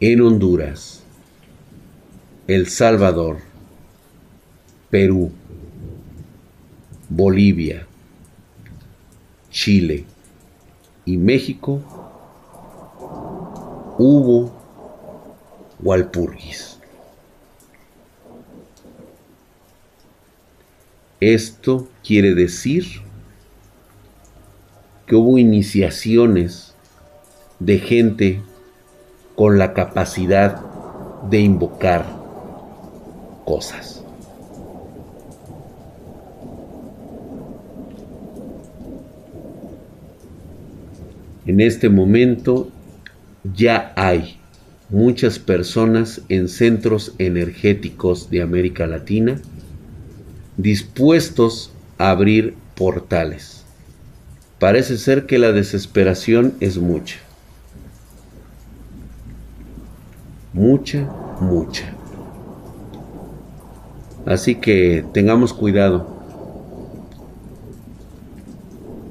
en Honduras, El Salvador, Perú, Bolivia, Chile y México hubo Walpurgis. Esto quiere decir que hubo iniciaciones de gente con la capacidad de invocar cosas. En este momento ya hay muchas personas en centros energéticos de América Latina dispuestos a abrir portales. Parece ser que la desesperación es mucha. Mucha, mucha. Así que tengamos cuidado.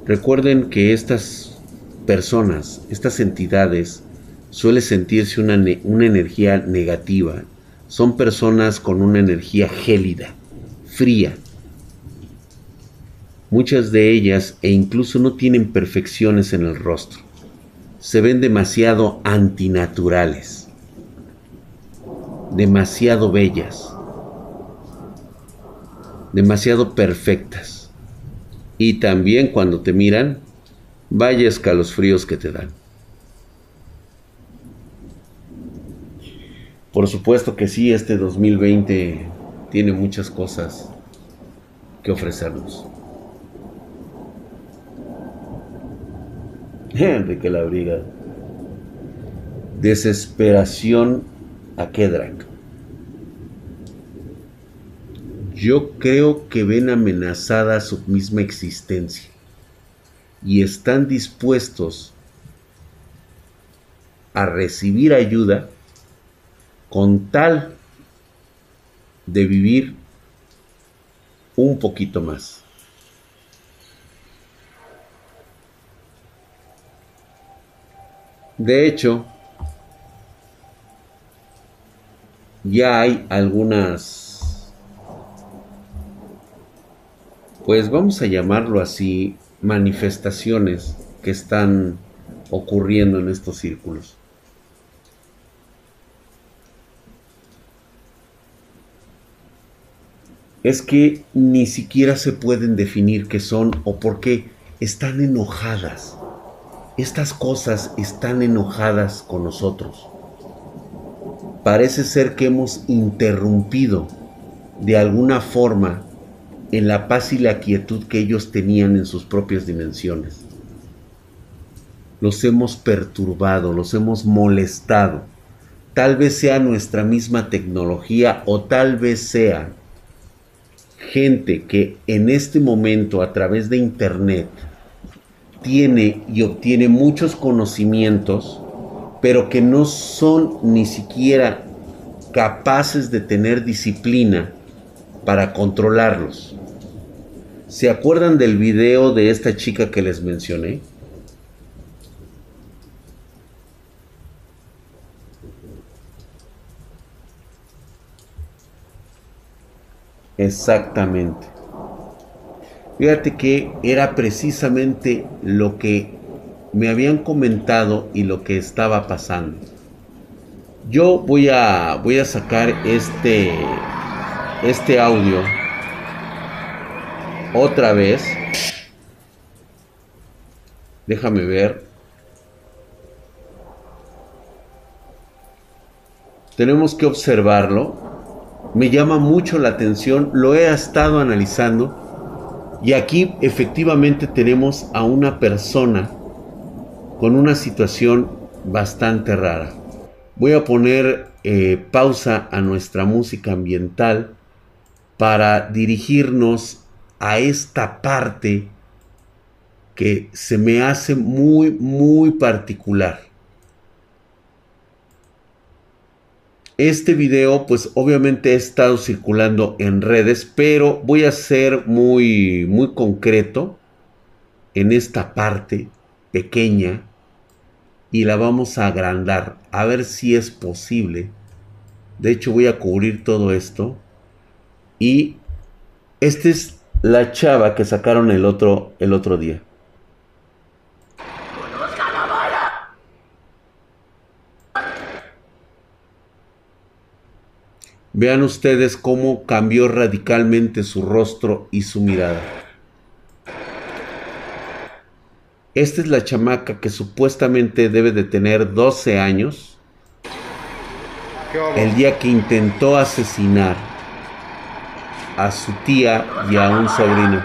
Recuerden que estas personas, estas entidades, suele sentirse una, una energía negativa. Son personas con una energía gélida, fría. Muchas de ellas e incluso no tienen perfecciones en el rostro. Se ven demasiado antinaturales, demasiado bellas, demasiado perfectas. Y también cuando te miran, vaya escalofríos que te dan. Por supuesto que sí, este 2020 tiene muchas cosas que ofrecernos. Enrique Labriga. Desesperación a Kedrak. Yo creo que ven amenazada su misma existencia y están dispuestos a recibir ayuda con tal de vivir un poquito más. De hecho, ya hay algunas, pues vamos a llamarlo así, manifestaciones que están ocurriendo en estos círculos. Es que ni siquiera se pueden definir qué son o por qué están enojadas. Estas cosas están enojadas con nosotros. Parece ser que hemos interrumpido de alguna forma en la paz y la quietud que ellos tenían en sus propias dimensiones. Los hemos perturbado, los hemos molestado. Tal vez sea nuestra misma tecnología o tal vez sea gente que en este momento a través de Internet tiene y obtiene muchos conocimientos, pero que no son ni siquiera capaces de tener disciplina para controlarlos. ¿Se acuerdan del video de esta chica que les mencioné? Exactamente. Fíjate que era precisamente lo que me habían comentado y lo que estaba pasando. Yo voy a voy a sacar este este audio otra vez. Déjame ver. Tenemos que observarlo me llama mucho la atención, lo he estado analizando y aquí efectivamente tenemos a una persona con una situación bastante rara. Voy a poner eh, pausa a nuestra música ambiental para dirigirnos a esta parte que se me hace muy, muy particular. Este video pues obviamente ha estado circulando en redes, pero voy a ser muy muy concreto en esta parte pequeña y la vamos a agrandar a ver si es posible. De hecho voy a cubrir todo esto y esta es la chava que sacaron el otro el otro día. Vean ustedes cómo cambió radicalmente su rostro y su mirada. Esta es la chamaca que supuestamente debe de tener 12 años. El día que intentó asesinar a su tía y a un sobrino.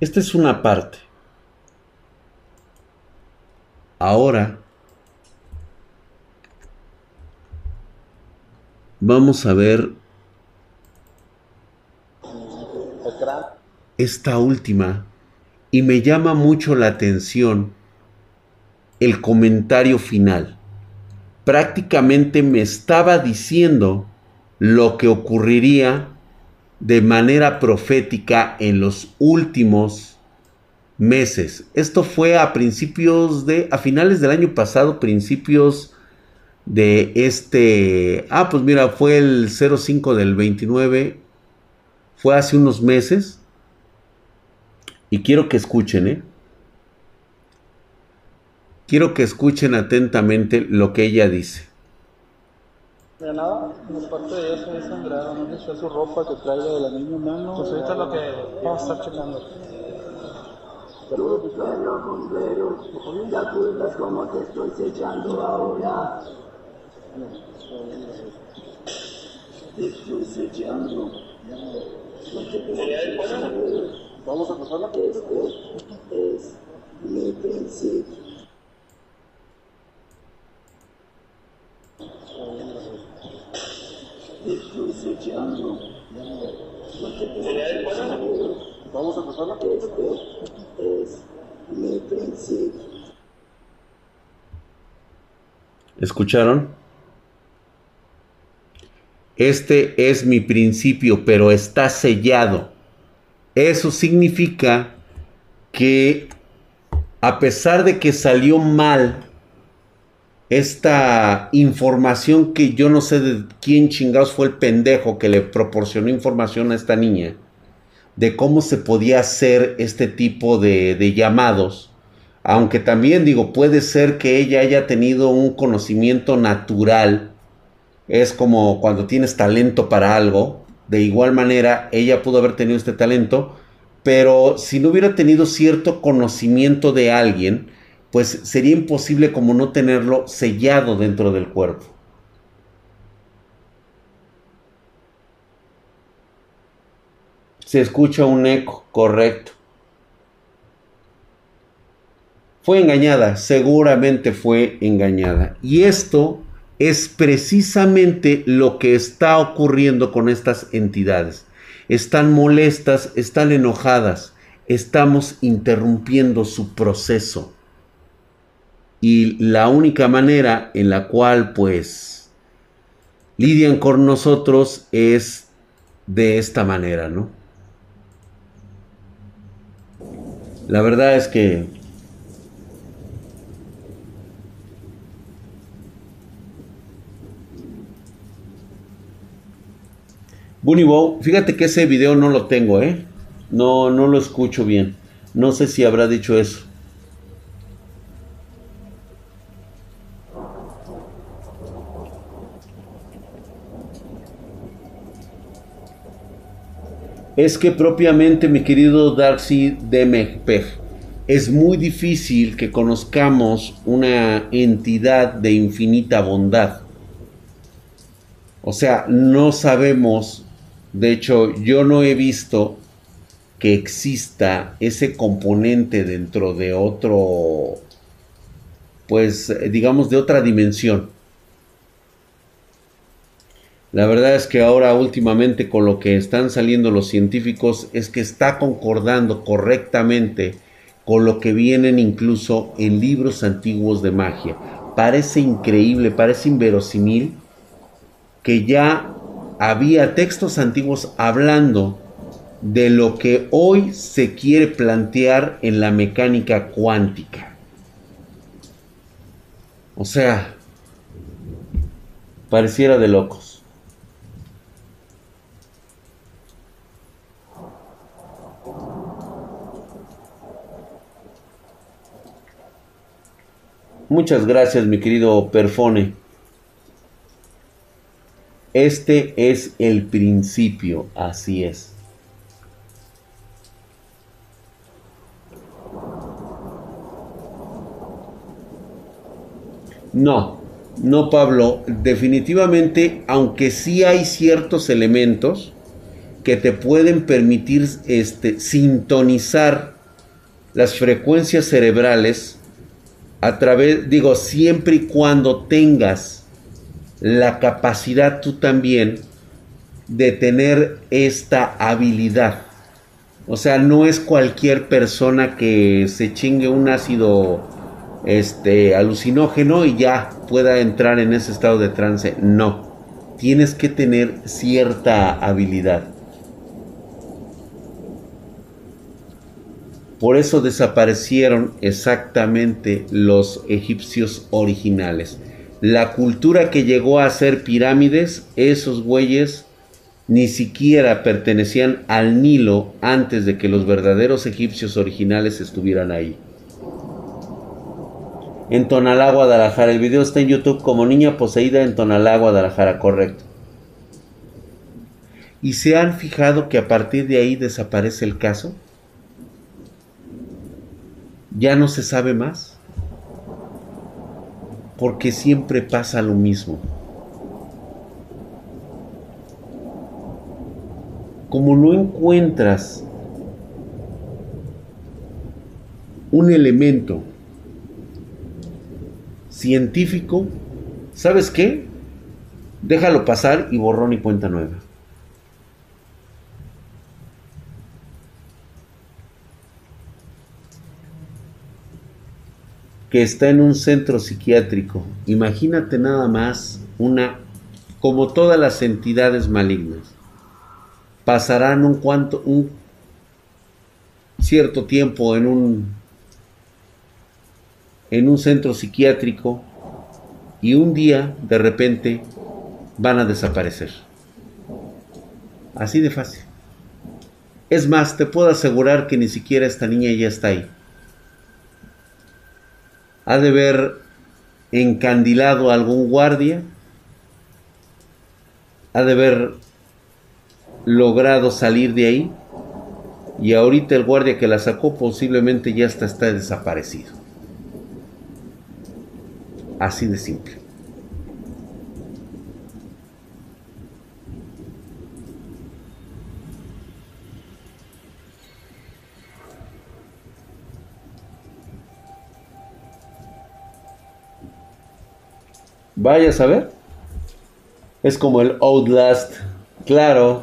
Esta es una parte. ahora vamos a ver esta última y me llama mucho la atención el comentario final. Prácticamente me estaba diciendo lo que ocurriría de manera profética en los últimos meses. Esto fue a principios de, a finales del año pasado, principios de este, ah, pues mira, fue el 05 del 29, fue hace unos meses. Y quiero que escuchen, ¿eh? Quiero que escuchen atentamente lo que ella dice. De nada, la parte de ella se no le su ropa que traiga de la niña mano. Pues ahorita lo que vamos a estar checando. Tu suelo bomberos, ¿te acuerdas cómo te estoy sellando ahora? Vamos a pasarla. Es. Vamos a pasarla. Es. ¿Escucharon? Este es mi principio, pero está sellado. Eso significa que a pesar de que salió mal esta información que yo no sé de quién chingados fue el pendejo que le proporcionó información a esta niña, de cómo se podía hacer este tipo de, de llamados, aunque también digo, puede ser que ella haya tenido un conocimiento natural, es como cuando tienes talento para algo, de igual manera ella pudo haber tenido este talento, pero si no hubiera tenido cierto conocimiento de alguien, pues sería imposible como no tenerlo sellado dentro del cuerpo. Se escucha un eco, correcto. Fue engañada, seguramente fue engañada. Y esto es precisamente lo que está ocurriendo con estas entidades. Están molestas, están enojadas, estamos interrumpiendo su proceso. Y la única manera en la cual pues lidian con nosotros es de esta manera, ¿no? La verdad es que Bunny Bow, fíjate que ese video no lo tengo, ¿eh? No, no lo escucho bien. No sé si habrá dicho eso. Es que propiamente, mi querido Darcy Demepeg, es muy difícil que conozcamos una entidad de infinita bondad. O sea, no sabemos, de hecho, yo no he visto que exista ese componente dentro de otro, pues digamos, de otra dimensión. La verdad es que ahora últimamente con lo que están saliendo los científicos es que está concordando correctamente con lo que vienen incluso en libros antiguos de magia. Parece increíble, parece inverosímil que ya había textos antiguos hablando de lo que hoy se quiere plantear en la mecánica cuántica. O sea, pareciera de locos. Muchas gracias, mi querido Perfone. Este es el principio, así es. No, no Pablo, definitivamente, aunque sí hay ciertos elementos que te pueden permitir este, sintonizar las frecuencias cerebrales a través, digo, siempre y cuando tengas la capacidad tú también de tener esta habilidad. O sea, no es cualquier persona que se chingue un ácido este alucinógeno y ya pueda entrar en ese estado de trance. No. Tienes que tener cierta habilidad. Por eso desaparecieron exactamente los egipcios originales. La cultura que llegó a hacer pirámides, esos güeyes ni siquiera pertenecían al Nilo antes de que los verdaderos egipcios originales estuvieran ahí. En Tonalá, Guadalajara. El video está en YouTube como niña poseída en Tonalá, Guadalajara, correcto. ¿Y se han fijado que a partir de ahí desaparece el caso? Ya no se sabe más. Porque siempre pasa lo mismo. Como no encuentras un elemento científico, ¿sabes qué? Déjalo pasar y borrón y cuenta nueva. Que está en un centro psiquiátrico. Imagínate nada más una, como todas las entidades malignas, pasarán un cuanto, un cierto tiempo en un, en un centro psiquiátrico y un día de repente van a desaparecer. Así de fácil. Es más, te puedo asegurar que ni siquiera esta niña ya está ahí ha de haber encandilado a algún guardia, ha de haber logrado salir de ahí y ahorita el guardia que la sacó posiblemente ya está, está desaparecido. Así de simple. Vaya a saber. Es como el Outlast. Claro.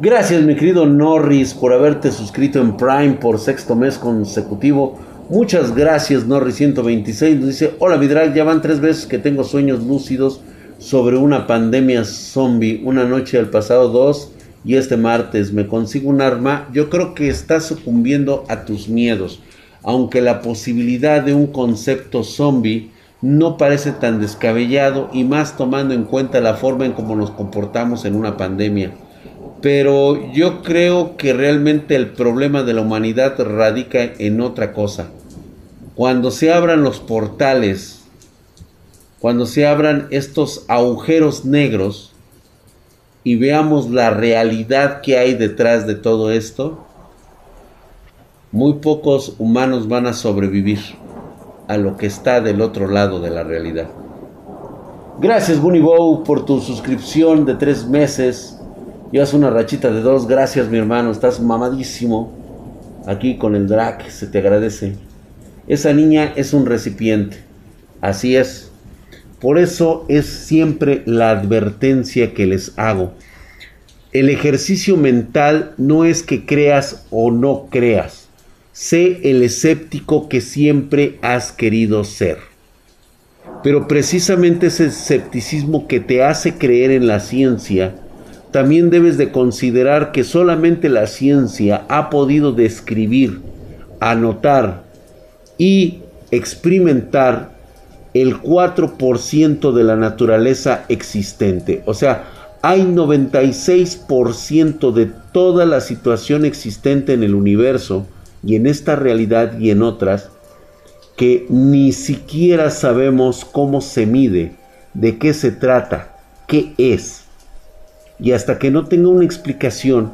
Gracias, mi querido Norris, por haberte suscrito en Prime por sexto mes consecutivo. Muchas gracias, Norris 126. Nos dice: Hola, mi drag. Ya van tres veces que tengo sueños lúcidos sobre una pandemia zombie. Una noche del pasado 2 y este martes me consigo un arma. Yo creo que estás sucumbiendo a tus miedos. Aunque la posibilidad de un concepto zombie no parece tan descabellado y más tomando en cuenta la forma en cómo nos comportamos en una pandemia. Pero yo creo que realmente el problema de la humanidad radica en otra cosa. Cuando se abran los portales, cuando se abran estos agujeros negros y veamos la realidad que hay detrás de todo esto, muy pocos humanos van a sobrevivir a lo que está del otro lado de la realidad. Gracias Bunny Bow por tu suscripción de tres meses. Llevas una rachita de dos. Gracias mi hermano. Estás mamadísimo. Aquí con el drag. Se te agradece. Esa niña es un recipiente. Así es. Por eso es siempre la advertencia que les hago. El ejercicio mental no es que creas o no creas Sé el escéptico que siempre has querido ser. Pero precisamente ese escepticismo que te hace creer en la ciencia, también debes de considerar que solamente la ciencia ha podido describir, anotar y experimentar el 4% de la naturaleza existente. O sea, hay 96% de toda la situación existente en el universo y en esta realidad y en otras que ni siquiera sabemos cómo se mide, de qué se trata, qué es. Y hasta que no tenga una explicación,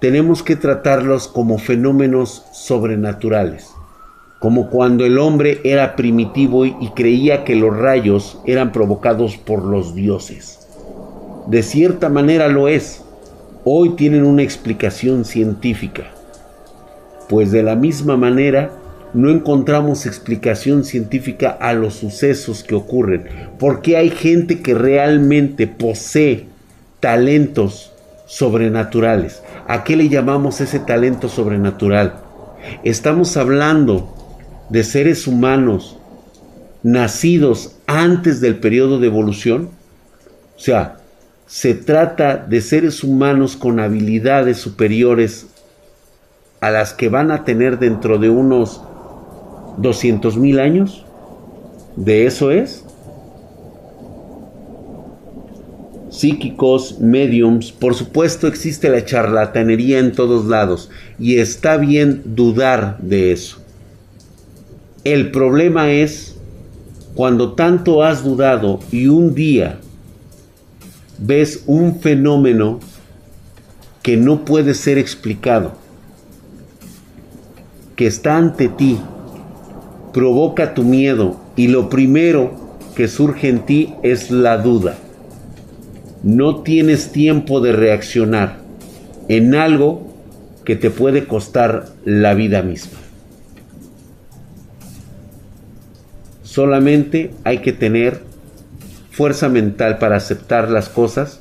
tenemos que tratarlos como fenómenos sobrenaturales, como cuando el hombre era primitivo y creía que los rayos eran provocados por los dioses. De cierta manera lo es. Hoy tienen una explicación científica pues de la misma manera no encontramos explicación científica a los sucesos que ocurren. Porque hay gente que realmente posee talentos sobrenaturales. ¿A qué le llamamos ese talento sobrenatural? Estamos hablando de seres humanos nacidos antes del periodo de evolución. O sea, se trata de seres humanos con habilidades superiores a las que van a tener dentro de unos 200 mil años. De eso es. Psíquicos, mediums, por supuesto existe la charlatanería en todos lados y está bien dudar de eso. El problema es cuando tanto has dudado y un día ves un fenómeno que no puede ser explicado, que está ante ti, provoca tu miedo y lo primero que surge en ti es la duda. No tienes tiempo de reaccionar en algo que te puede costar la vida misma. Solamente hay que tener fuerza mental para aceptar las cosas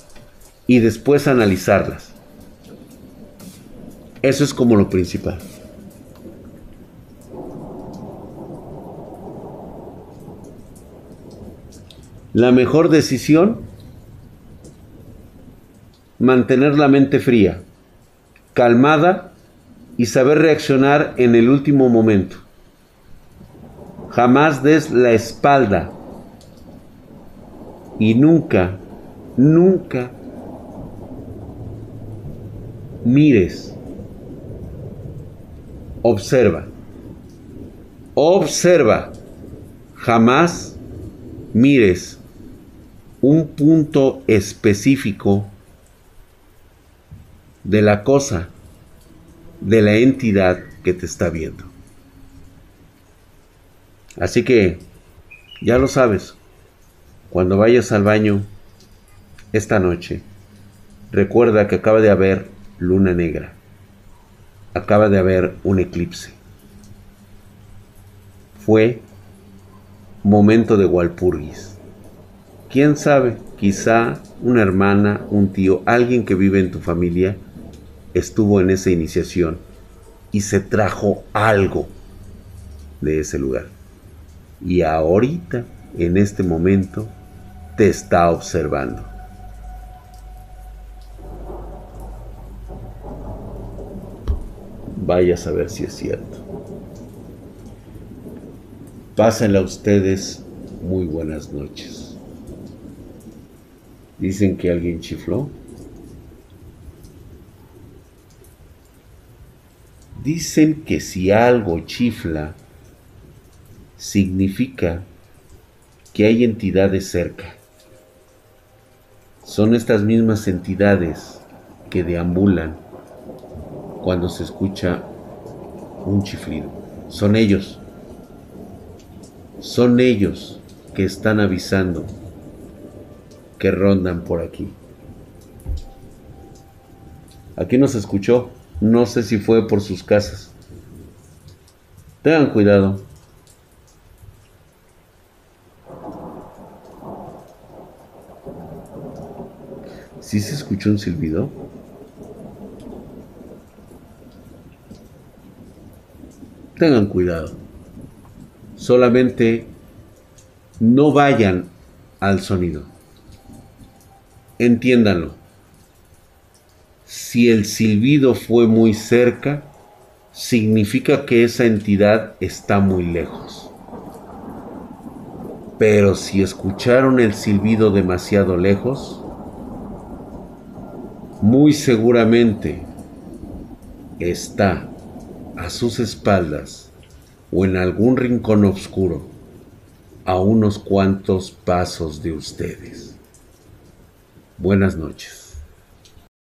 y después analizarlas. Eso es como lo principal. La mejor decisión, mantener la mente fría, calmada y saber reaccionar en el último momento. Jamás des la espalda y nunca, nunca mires. Observa. Observa. Jamás mires un punto específico de la cosa, de la entidad que te está viendo. Así que, ya lo sabes, cuando vayas al baño esta noche, recuerda que acaba de haber luna negra, acaba de haber un eclipse. Fue momento de Walpurgis. ¿Quién sabe? Quizá una hermana, un tío, alguien que vive en tu familia estuvo en esa iniciación y se trajo algo de ese lugar y ahorita, en este momento, te está observando. Vaya a saber si es cierto. Pásenla a ustedes muy buenas noches. Dicen que alguien chifló. Dicen que si algo chifla, significa que hay entidades cerca. Son estas mismas entidades que deambulan cuando se escucha un chiflido. Son ellos. Son ellos que están avisando que rondan por aquí. Aquí nos escuchó. No sé si fue por sus casas. Tengan cuidado. ¿Sí se escuchó un silbido? Tengan cuidado. Solamente no vayan al sonido. Entiéndanlo. Si el silbido fue muy cerca, significa que esa entidad está muy lejos. Pero si escucharon el silbido demasiado lejos, muy seguramente está a sus espaldas o en algún rincón oscuro a unos cuantos pasos de ustedes. Buenas noches.